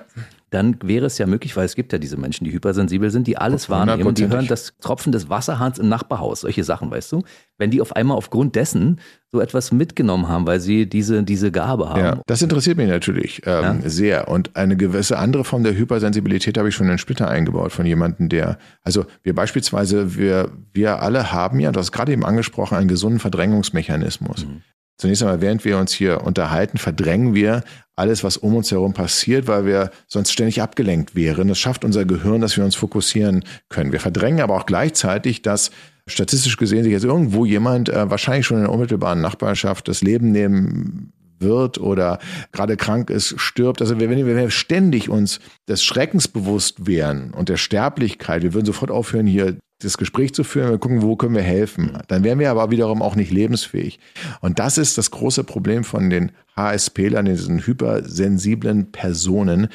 Dann wäre es ja möglich, weil es gibt ja diese Menschen, die hypersensibel sind, die alles wahrnehmen und die hören das Tropfen des Wasserhahns im Nachbarhaus, solche Sachen, weißt du? Wenn die auf einmal aufgrund dessen so etwas mitgenommen haben, weil sie diese, diese Gabe haben. Ja, das interessiert mich natürlich ähm, ja. sehr. Und eine gewisse andere Form der Hypersensibilität habe ich schon in Splitter eingebaut von jemandem, der, also wir beispielsweise, wir, wir alle haben ja, das gerade eben angesprochen, einen gesunden Verdrängungsmechanismus. Mhm. Zunächst einmal, während wir uns hier unterhalten, verdrängen wir alles, was um uns herum passiert, weil wir sonst ständig abgelenkt wären. Das schafft unser Gehirn, dass wir uns fokussieren können. Wir verdrängen aber auch gleichzeitig, dass statistisch gesehen sich jetzt irgendwo jemand äh, wahrscheinlich schon in der unmittelbaren Nachbarschaft das Leben nehmen wird oder gerade krank ist, stirbt. Also wenn wir ständig uns des Schreckens bewusst wären und der Sterblichkeit, wir würden sofort aufhören, hier das Gespräch zu führen, wir gucken, wo können wir helfen. Dann wären wir aber wiederum auch nicht lebensfähig. Und das ist das große Problem von den HSP-Lern, diesen hypersensiblen Personen,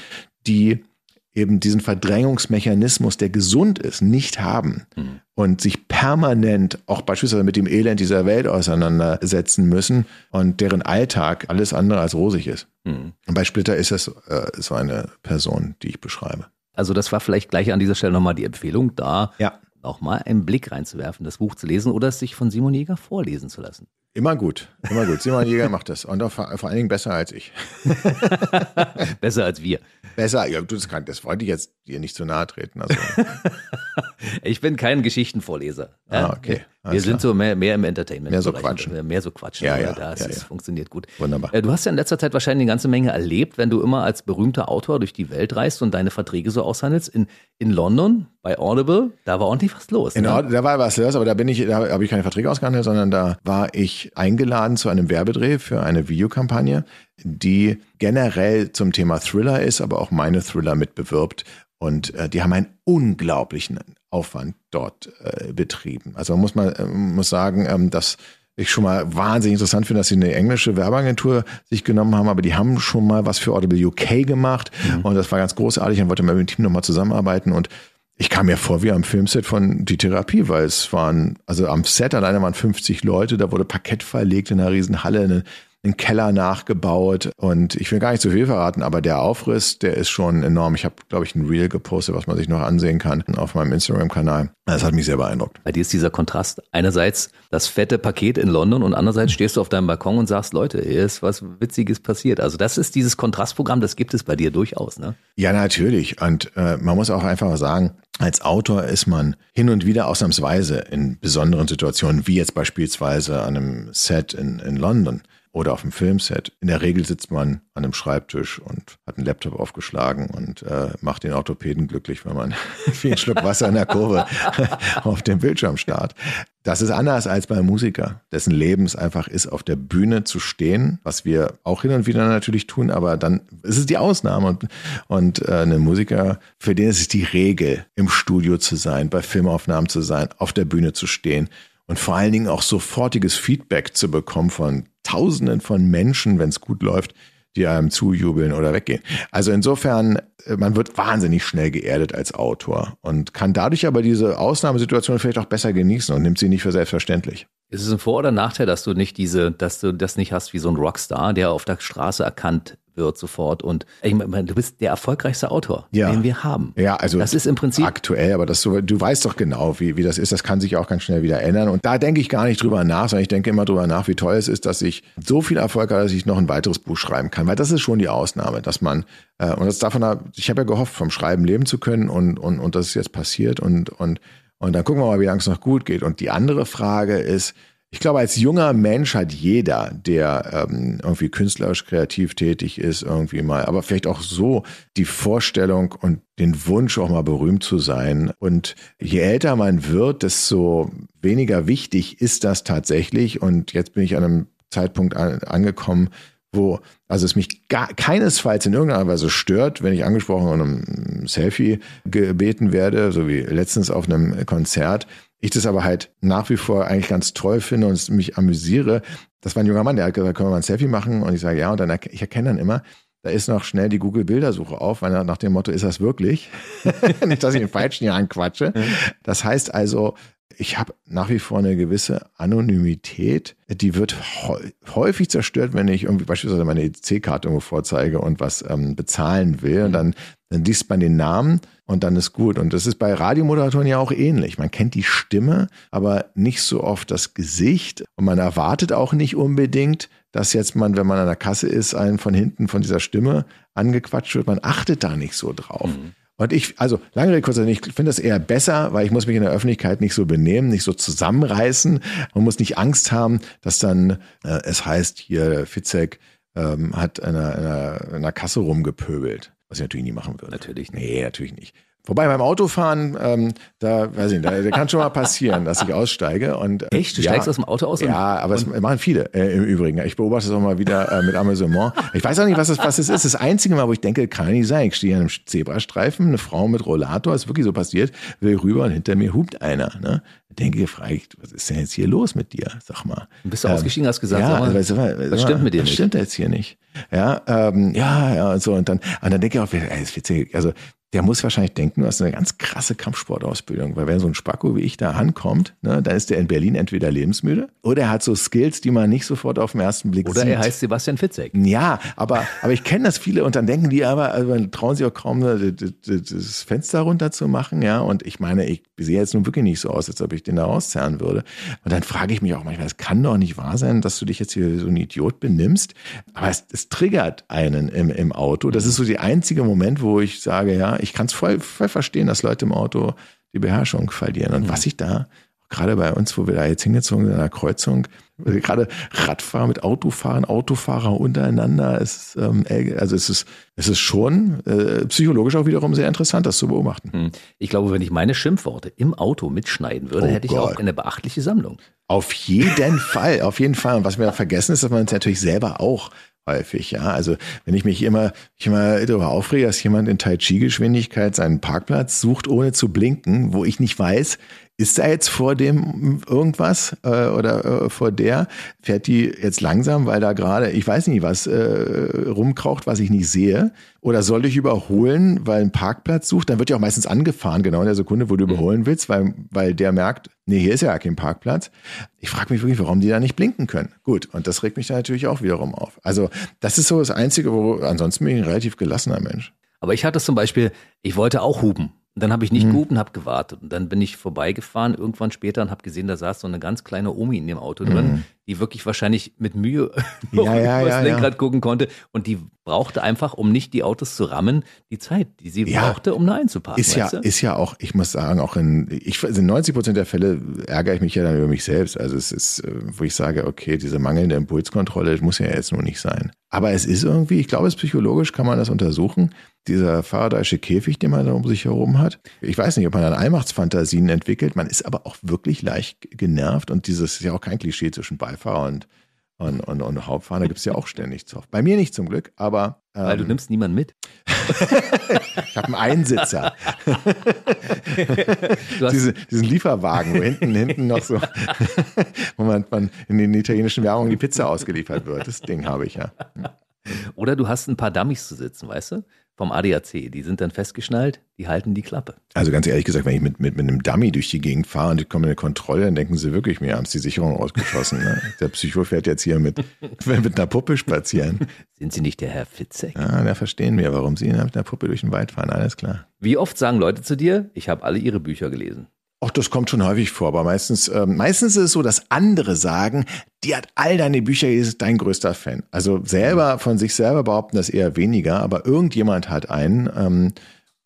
die eben diesen Verdrängungsmechanismus, der gesund ist, nicht haben mhm. und sich permanent auch beispielsweise mit dem Elend dieser Welt auseinandersetzen müssen und deren Alltag alles andere als rosig ist. Mhm. Und bei Splitter ist es äh, so eine Person, die ich beschreibe. Also das war vielleicht gleich an dieser Stelle nochmal die Empfehlung, da ja. auch mal einen Blick reinzuwerfen, das Buch zu lesen oder es sich von Simon Jäger vorlesen zu lassen. Immer gut, immer gut. Simon Jäger macht das. Und vor, vor allen Dingen besser als ich. besser als wir. Besser, ja, das, kann, das wollte ich jetzt dir nicht zu nahe treten. Also. ich bin kein Geschichtenvorleser. Ah, okay. Wir sind so mehr, mehr im Entertainment. Mehr so quatschen. Mehr so quatschen. Ja, ja, das ja, ja. funktioniert gut. Wunderbar. Äh, du hast ja in letzter Zeit wahrscheinlich eine ganze Menge erlebt, wenn du immer als berühmter Autor durch die Welt reist und deine Verträge so aushandelst. In, in London bei Audible, da war ordentlich was los. Ne? da war was los, aber da bin ich, da habe ich keine Verträge ausgehandelt, sondern da war ich eingeladen zu einem Werbedreh für eine Videokampagne, die generell zum Thema Thriller ist, aber auch meine Thriller mitbewirbt. Und äh, die haben einen unglaublichen Aufwand dort äh, betrieben. Also man muss mal äh, muss sagen, ähm, dass ich schon mal wahnsinnig interessant finde, dass sie eine englische Werbeagentur sich genommen haben, aber die haben schon mal was für Audible UK gemacht mhm. und das war ganz großartig und wollte mit dem Team nochmal zusammenarbeiten und ich kam mir vor wie am Filmset von Die Therapie, weil es waren, also am Set alleine waren 50 Leute, da wurde Parkett verlegt in einer riesen Halle, eine einen Keller nachgebaut und ich will gar nicht zu viel verraten, aber der Aufriss, der ist schon enorm. Ich habe, glaube ich, ein Reel gepostet, was man sich noch ansehen kann auf meinem Instagram-Kanal. Das hat mich sehr beeindruckt. Bei dir ist dieser Kontrast einerseits das fette Paket in London und andererseits stehst du auf deinem Balkon und sagst, Leute, hier ist was Witziges passiert. Also das ist dieses Kontrastprogramm, das gibt es bei dir durchaus, ne? Ja, natürlich. Und äh, man muss auch einfach sagen, als Autor ist man hin und wieder ausnahmsweise in besonderen Situationen, wie jetzt beispielsweise an einem Set in, in London, oder auf dem Filmset. In der Regel sitzt man an einem Schreibtisch und hat einen Laptop aufgeschlagen und äh, macht den Orthopäden glücklich, wenn man ein Schluck Wasser in der Kurve auf dem Bildschirm starrt. Das ist anders als bei einem Musiker, dessen Leben es einfach ist, auf der Bühne zu stehen, was wir auch hin und wieder natürlich tun, aber dann ist es die Ausnahme. Und, und äh, ein Musiker, für den ist es die Regel, im Studio zu sein, bei Filmaufnahmen zu sein, auf der Bühne zu stehen und vor allen Dingen auch sofortiges Feedback zu bekommen von Tausenden von Menschen, wenn es gut läuft, die einem zujubeln oder weggehen. Also insofern, äh, man wird wahnsinnig schnell geerdet als Autor und kann dadurch aber diese Ausnahmesituation vielleicht auch besser genießen und nimmt sie nicht für selbstverständlich. Ist es ein Vor- oder Nachteil, dass du nicht diese, dass du das nicht hast wie so ein Rockstar, der auf der Straße erkannt wird sofort. Und ich meine, du bist der erfolgreichste Autor, ja. den wir haben. Ja, also das ist im Prinzip aktuell, aber das so, du weißt doch genau, wie, wie das ist. Das kann sich auch ganz schnell wieder ändern. Und da denke ich gar nicht drüber nach, sondern ich denke immer drüber nach, wie toll es ist, dass ich so viel Erfolg habe, dass ich noch ein weiteres Buch schreiben kann. Weil das ist schon die Ausnahme, dass man äh, und das davon, ich habe ja gehofft, vom Schreiben leben zu können und und und das ist jetzt passiert und und und dann gucken wir mal, wie lange es noch gut geht. Und die andere Frage ist, ich glaube, als junger Mensch hat jeder, der ähm, irgendwie künstlerisch kreativ tätig ist, irgendwie mal, aber vielleicht auch so die Vorstellung und den Wunsch, auch mal berühmt zu sein. Und je älter man wird, desto weniger wichtig ist das tatsächlich. Und jetzt bin ich an einem Zeitpunkt an, angekommen, wo also es mich gar, keinesfalls in irgendeiner Weise stört, wenn ich angesprochen und um Selfie gebeten werde, so wie letztens auf einem Konzert. Ich das aber halt nach wie vor eigentlich ganz toll finde und mich amüsiere. Das war ein junger Mann, der hat gesagt, können wir mal ein Selfie machen? Und ich sage, ja, und dann, ich erkenne dann immer, da ist noch schnell die Google-Bildersuche auf, weil nach dem Motto, ist das wirklich? Nicht, dass ich den Falschen hier anquatsche. Das heißt also, ich habe nach wie vor eine gewisse Anonymität. Die wird häufig zerstört, wenn ich irgendwie beispielsweise meine EC-Karte irgendwo vorzeige und was ähm, bezahlen will. Und dann, dann liest man den Namen und dann ist gut. Und das ist bei Radiomoderatoren ja auch ähnlich. Man kennt die Stimme, aber nicht so oft das Gesicht. Und man erwartet auch nicht unbedingt, dass jetzt man, wenn man an der Kasse ist, einen von hinten von dieser Stimme angequatscht wird. Man achtet da nicht so drauf. Mhm. Und ich, also lange Rede, kurzer ich finde das eher besser, weil ich muss mich in der Öffentlichkeit nicht so benehmen, nicht so zusammenreißen. Man muss nicht Angst haben, dass dann äh, es heißt, hier Fitzek ähm, hat in einer, in, einer, in einer Kasse rumgepöbelt. Was ich natürlich nie machen würde. Natürlich nicht. Nee, natürlich nicht. Wobei beim Autofahren, ähm, da weiß ich nicht, da, da kann schon mal passieren, dass ich aussteige. Und, äh, Echt? Du ja, steigst aus dem Auto aus? Ja, aber es machen viele äh, im Übrigen. Ich beobachte es auch mal wieder äh, mit Amüsement. Ich weiß auch nicht, was es, was es ist. Das einzige Mal, wo ich denke, kann nicht sein. Ich stehe an einem Zebrastreifen, eine Frau mit Rollator, ist wirklich so passiert, will rüber und hinter mir hupt einer. Ne? denke ich, frage ich, was ist denn jetzt hier los mit dir? Sag mal. bist du ähm, ausgestiegen, hast gesagt, ja, mal, was, was, was stimmt mit dir nicht? Was stimmt jetzt hier nicht? Ja, ähm, ja, ja, und so. Und dann, und dann denke ich auch, ey, ist witzig. Also, der muss wahrscheinlich denken, du hast eine ganz krasse Kampfsportausbildung, weil wenn so ein Spacko wie ich da ankommt, ne, dann ist der in Berlin entweder lebensmüde oder er hat so Skills, die man nicht sofort auf den ersten Blick oder sieht. Oder er heißt Sebastian Fitzek. Ja, aber, aber ich kenne das viele und dann denken die aber, also trauen sich auch kaum ne, das Fenster runter zu machen, ja. Und ich meine, ich sehe jetzt nun wirklich nicht so aus, als ob ich den da rauszerren würde. Und dann frage ich mich auch manchmal, es kann doch nicht wahr sein, dass du dich jetzt hier so ein Idiot benimmst. Aber es, es triggert einen im, im Auto. Das ist so der einzige Moment, wo ich sage, ja, ich kann es voll, voll verstehen, dass Leute im Auto die Beherrschung verlieren. Und mhm. was ich da, gerade bei uns, wo wir da jetzt hingezogen sind, in der Kreuzung, gerade Radfahren mit Autofahren, Autofahrer untereinander, es ist, ähm, also es ist, es ist schon äh, psychologisch auch wiederum sehr interessant, das zu beobachten. Hm. Ich glaube, wenn ich meine Schimpfworte im Auto mitschneiden würde, oh hätte ich Gott. auch eine beachtliche Sammlung. Auf jeden Fall, auf jeden Fall. Und was wir vergessen ist, dass man es natürlich selber auch häufig, ja. Also wenn ich mich immer, ich immer darüber aufrege, dass jemand in Tai Chi Geschwindigkeit seinen Parkplatz sucht, ohne zu blinken, wo ich nicht weiß, ist da jetzt vor dem irgendwas äh, oder äh, vor der? Fährt die jetzt langsam, weil da gerade, ich weiß nicht, was äh, rumkraucht, was ich nicht sehe? Oder soll ich überholen, weil ein Parkplatz sucht? Dann wird ja auch meistens angefahren, genau in der Sekunde, wo du mhm. überholen willst, weil, weil der merkt, nee, hier ist ja kein Parkplatz. Ich frage mich wirklich, warum die da nicht blinken können. Gut, und das regt mich da natürlich auch wiederum auf. Also das ist so das Einzige, wo ansonsten bin ich ein relativ gelassener Mensch. Aber ich hatte zum Beispiel, ich wollte auch hupen. Und dann habe ich nicht mhm. gehupt und habe gewartet. Und dann bin ich vorbeigefahren irgendwann später und habe gesehen, da saß so eine ganz kleine Omi in dem Auto mhm. drin, die wirklich wahrscheinlich mit Mühe ja, ja, übers ja, Lenkrad ja. gucken konnte. Und die brauchte einfach, um nicht die Autos zu rammen, die Zeit, die sie ja, brauchte, um da einzuparken. Ist ja, ist ja auch, ich muss sagen, auch in, ich, in 90 Prozent der Fälle ärgere ich mich ja dann über mich selbst. Also es ist, äh, wo ich sage, okay, diese mangelnde Impulskontrolle muss ja jetzt nur nicht sein. Aber es ist irgendwie, ich glaube, es psychologisch kann man das untersuchen. Dieser Faradayische Käfig, den man da um sich herum hat. Ich weiß nicht, ob man dann Allmachtsfantasien entwickelt. Man ist aber auch wirklich leicht genervt und dieses ist ja auch kein Klischee zwischen Beifahrer und und, und, und Hauptfahrer gibt es ja auch ständig zu. Bei mir nicht zum Glück, aber. Ähm, Weil du nimmst niemanden mit. ich habe einen Einsitzer. Diese, diesen Lieferwagen, wo hinten, hinten noch so, wo man, man in den italienischen Werbungen die Pizza ausgeliefert wird. Das Ding habe ich ja. Oder du hast ein paar Dummies zu sitzen, weißt du? Vom ADAC. Die sind dann festgeschnallt, die halten die Klappe. Also ganz ehrlich gesagt, wenn ich mit, mit, mit einem Dummy durch die Gegend fahre und ich komme in eine Kontrolle, dann denken sie wirklich, mir haben die Sicherung ausgeschossen. Ne? Der Psycho fährt jetzt hier mit, mit einer Puppe spazieren. Sind Sie nicht der Herr Fitzek? Ja, da verstehen wir, warum Sie mit einer Puppe durch den Wald fahren. Alles klar. Wie oft sagen Leute zu dir, ich habe alle Ihre Bücher gelesen? Ach, das kommt schon häufig vor, aber meistens, äh, meistens ist es so, dass andere sagen, die hat all deine Bücher, die ist dein größter Fan. Also selber von sich selber behaupten das eher weniger, aber irgendjemand hat einen ähm,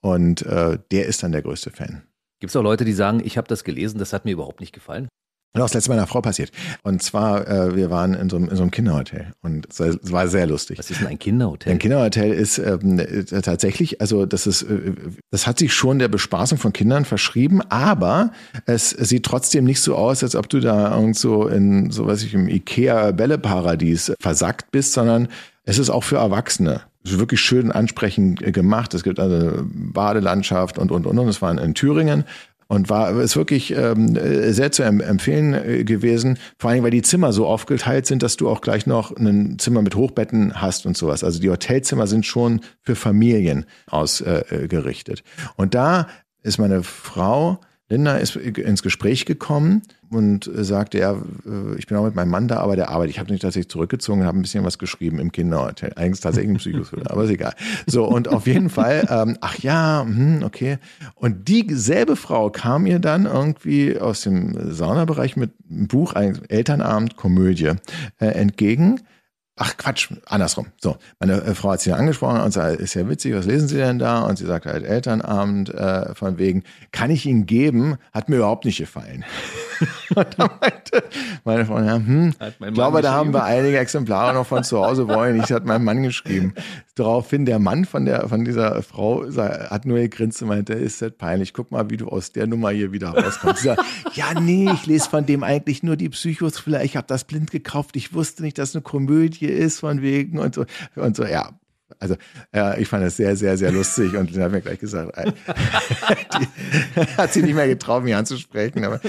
und äh, der ist dann der größte Fan. Gibt es auch Leute, die sagen, ich habe das gelesen, das hat mir überhaupt nicht gefallen? Genau, das letzte Mal einer Frau passiert. Und zwar, äh, wir waren in so, einem, in so einem Kinderhotel und es war sehr lustig. Was ist denn ein Kinderhotel? Ein Kinderhotel ist ähm, äh, tatsächlich, also das ist, äh, das hat sich schon der Bespaßung von Kindern verschrieben, aber es sieht trotzdem nicht so aus, als ob du da irgend so in, so weiß ich, im Ikea-Bälleparadies versackt bist, sondern es ist auch für Erwachsene. Es ist wirklich schön ansprechend gemacht. Es gibt also eine Badelandschaft und, und, und. Und es war in Thüringen und war ist wirklich ähm, sehr zu empfehlen äh, gewesen. Vor allem, weil die Zimmer so aufgeteilt sind, dass du auch gleich noch ein Zimmer mit Hochbetten hast und sowas. Also die Hotelzimmer sind schon für Familien ausgerichtet. Äh, und da ist meine Frau Linda ist ins Gespräch gekommen und sagte, ja, äh, ich bin auch mit meinem Mann da, aber der arbeitet. Ich habe nicht tatsächlich zurückgezogen, habe ein bisschen was geschrieben im Kinderhotel. Eigentlich tatsächlich ein Psychothriller, aber ist egal. So, und auf jeden Fall, ähm, ach ja, hm, okay. Und dieselbe Frau kam mir dann irgendwie aus dem Saunabereich mit einem Buch, Elternabend, Komödie, äh, entgegen Ach Quatsch, andersrum. So, meine äh, Frau hat sie angesprochen und sagt, ist ja witzig, was lesen Sie denn da? Und sie sagt halt Elternabend äh, von wegen, kann ich Ihnen geben? Hat mir überhaupt nicht gefallen. und da meinte meine Frau, ja, hm, ich glaube, da haben wir einige Exemplare noch von zu Hause wollen. Ich hat mein Mann geschrieben. Daraufhin der Mann von der von dieser Frau hat nur gegrinst und meinte, ist das peinlich. Guck mal, wie du aus der Nummer hier wieder rauskommst. Sagt, ja, nee, ich lese von dem eigentlich nur die Psychos. Vielleicht ich habe das blind gekauft. Ich wusste nicht, dass eine Komödie ist von wegen und so und so. Ja, also äh, ich fand das sehr, sehr, sehr lustig und dann hat mir gleich gesagt, äh, hat sie nicht mehr getraut, mich anzusprechen. Aber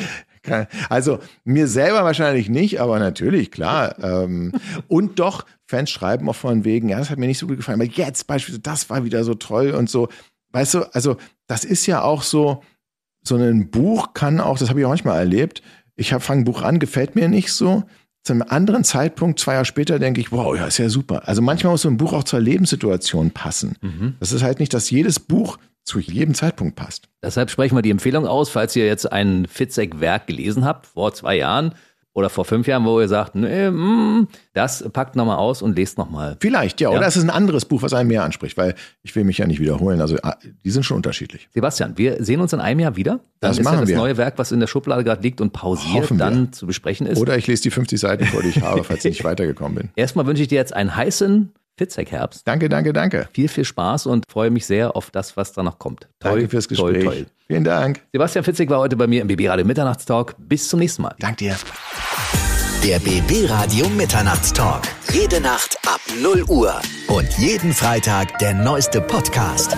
also mir selber wahrscheinlich nicht, aber natürlich, klar. Ähm, und doch, Fans schreiben auch von wegen, ja, das hat mir nicht so gut gefallen, aber jetzt beispielsweise, das war wieder so toll und so. Weißt du, also das ist ja auch so, so ein Buch kann auch, das habe ich auch manchmal erlebt, ich fange ein Buch an, gefällt mir nicht so. Zu einem anderen Zeitpunkt, zwei Jahre später, denke ich, wow, ja, ist ja super. Also manchmal muss so ein Buch auch zur Lebenssituation passen. Mhm. Das ist halt nicht, dass jedes Buch zu jedem Zeitpunkt passt. Deshalb sprechen wir die Empfehlung aus, falls ihr jetzt ein Fitzek-Werk gelesen habt, vor zwei Jahren oder vor fünf Jahren, wo ihr sagt, nee, mm, das packt nochmal aus und lest nochmal. Vielleicht, ja. Oder es ist ein anderes Buch, was einen mehr anspricht, weil ich will mich ja nicht wiederholen. Also ah, die sind schon unterschiedlich. Sebastian, wir sehen uns in einem Jahr wieder. Dann das ist machen ja das wir. neue Werk, was in der Schublade gerade liegt und pausiert Hoffen dann wir. zu besprechen ist. Oder ich lese die 50 Seiten vor, die ich habe, falls ich nicht weitergekommen bin. Erstmal wünsche ich dir jetzt einen heißen Fitzek-Herbst. Danke, danke, danke. Viel, viel Spaß und freue mich sehr auf das, was da noch kommt. Toll, danke fürs Gespräch. Toll, toll. Vielen Dank. Sebastian Fitzek war heute bei mir im BB Radio Mitternachtstalk. Bis zum nächsten Mal. Dank dir. Der BB Radio Mitternachtstalk. Jede Nacht ab 0 Uhr. Und jeden Freitag der neueste Podcast.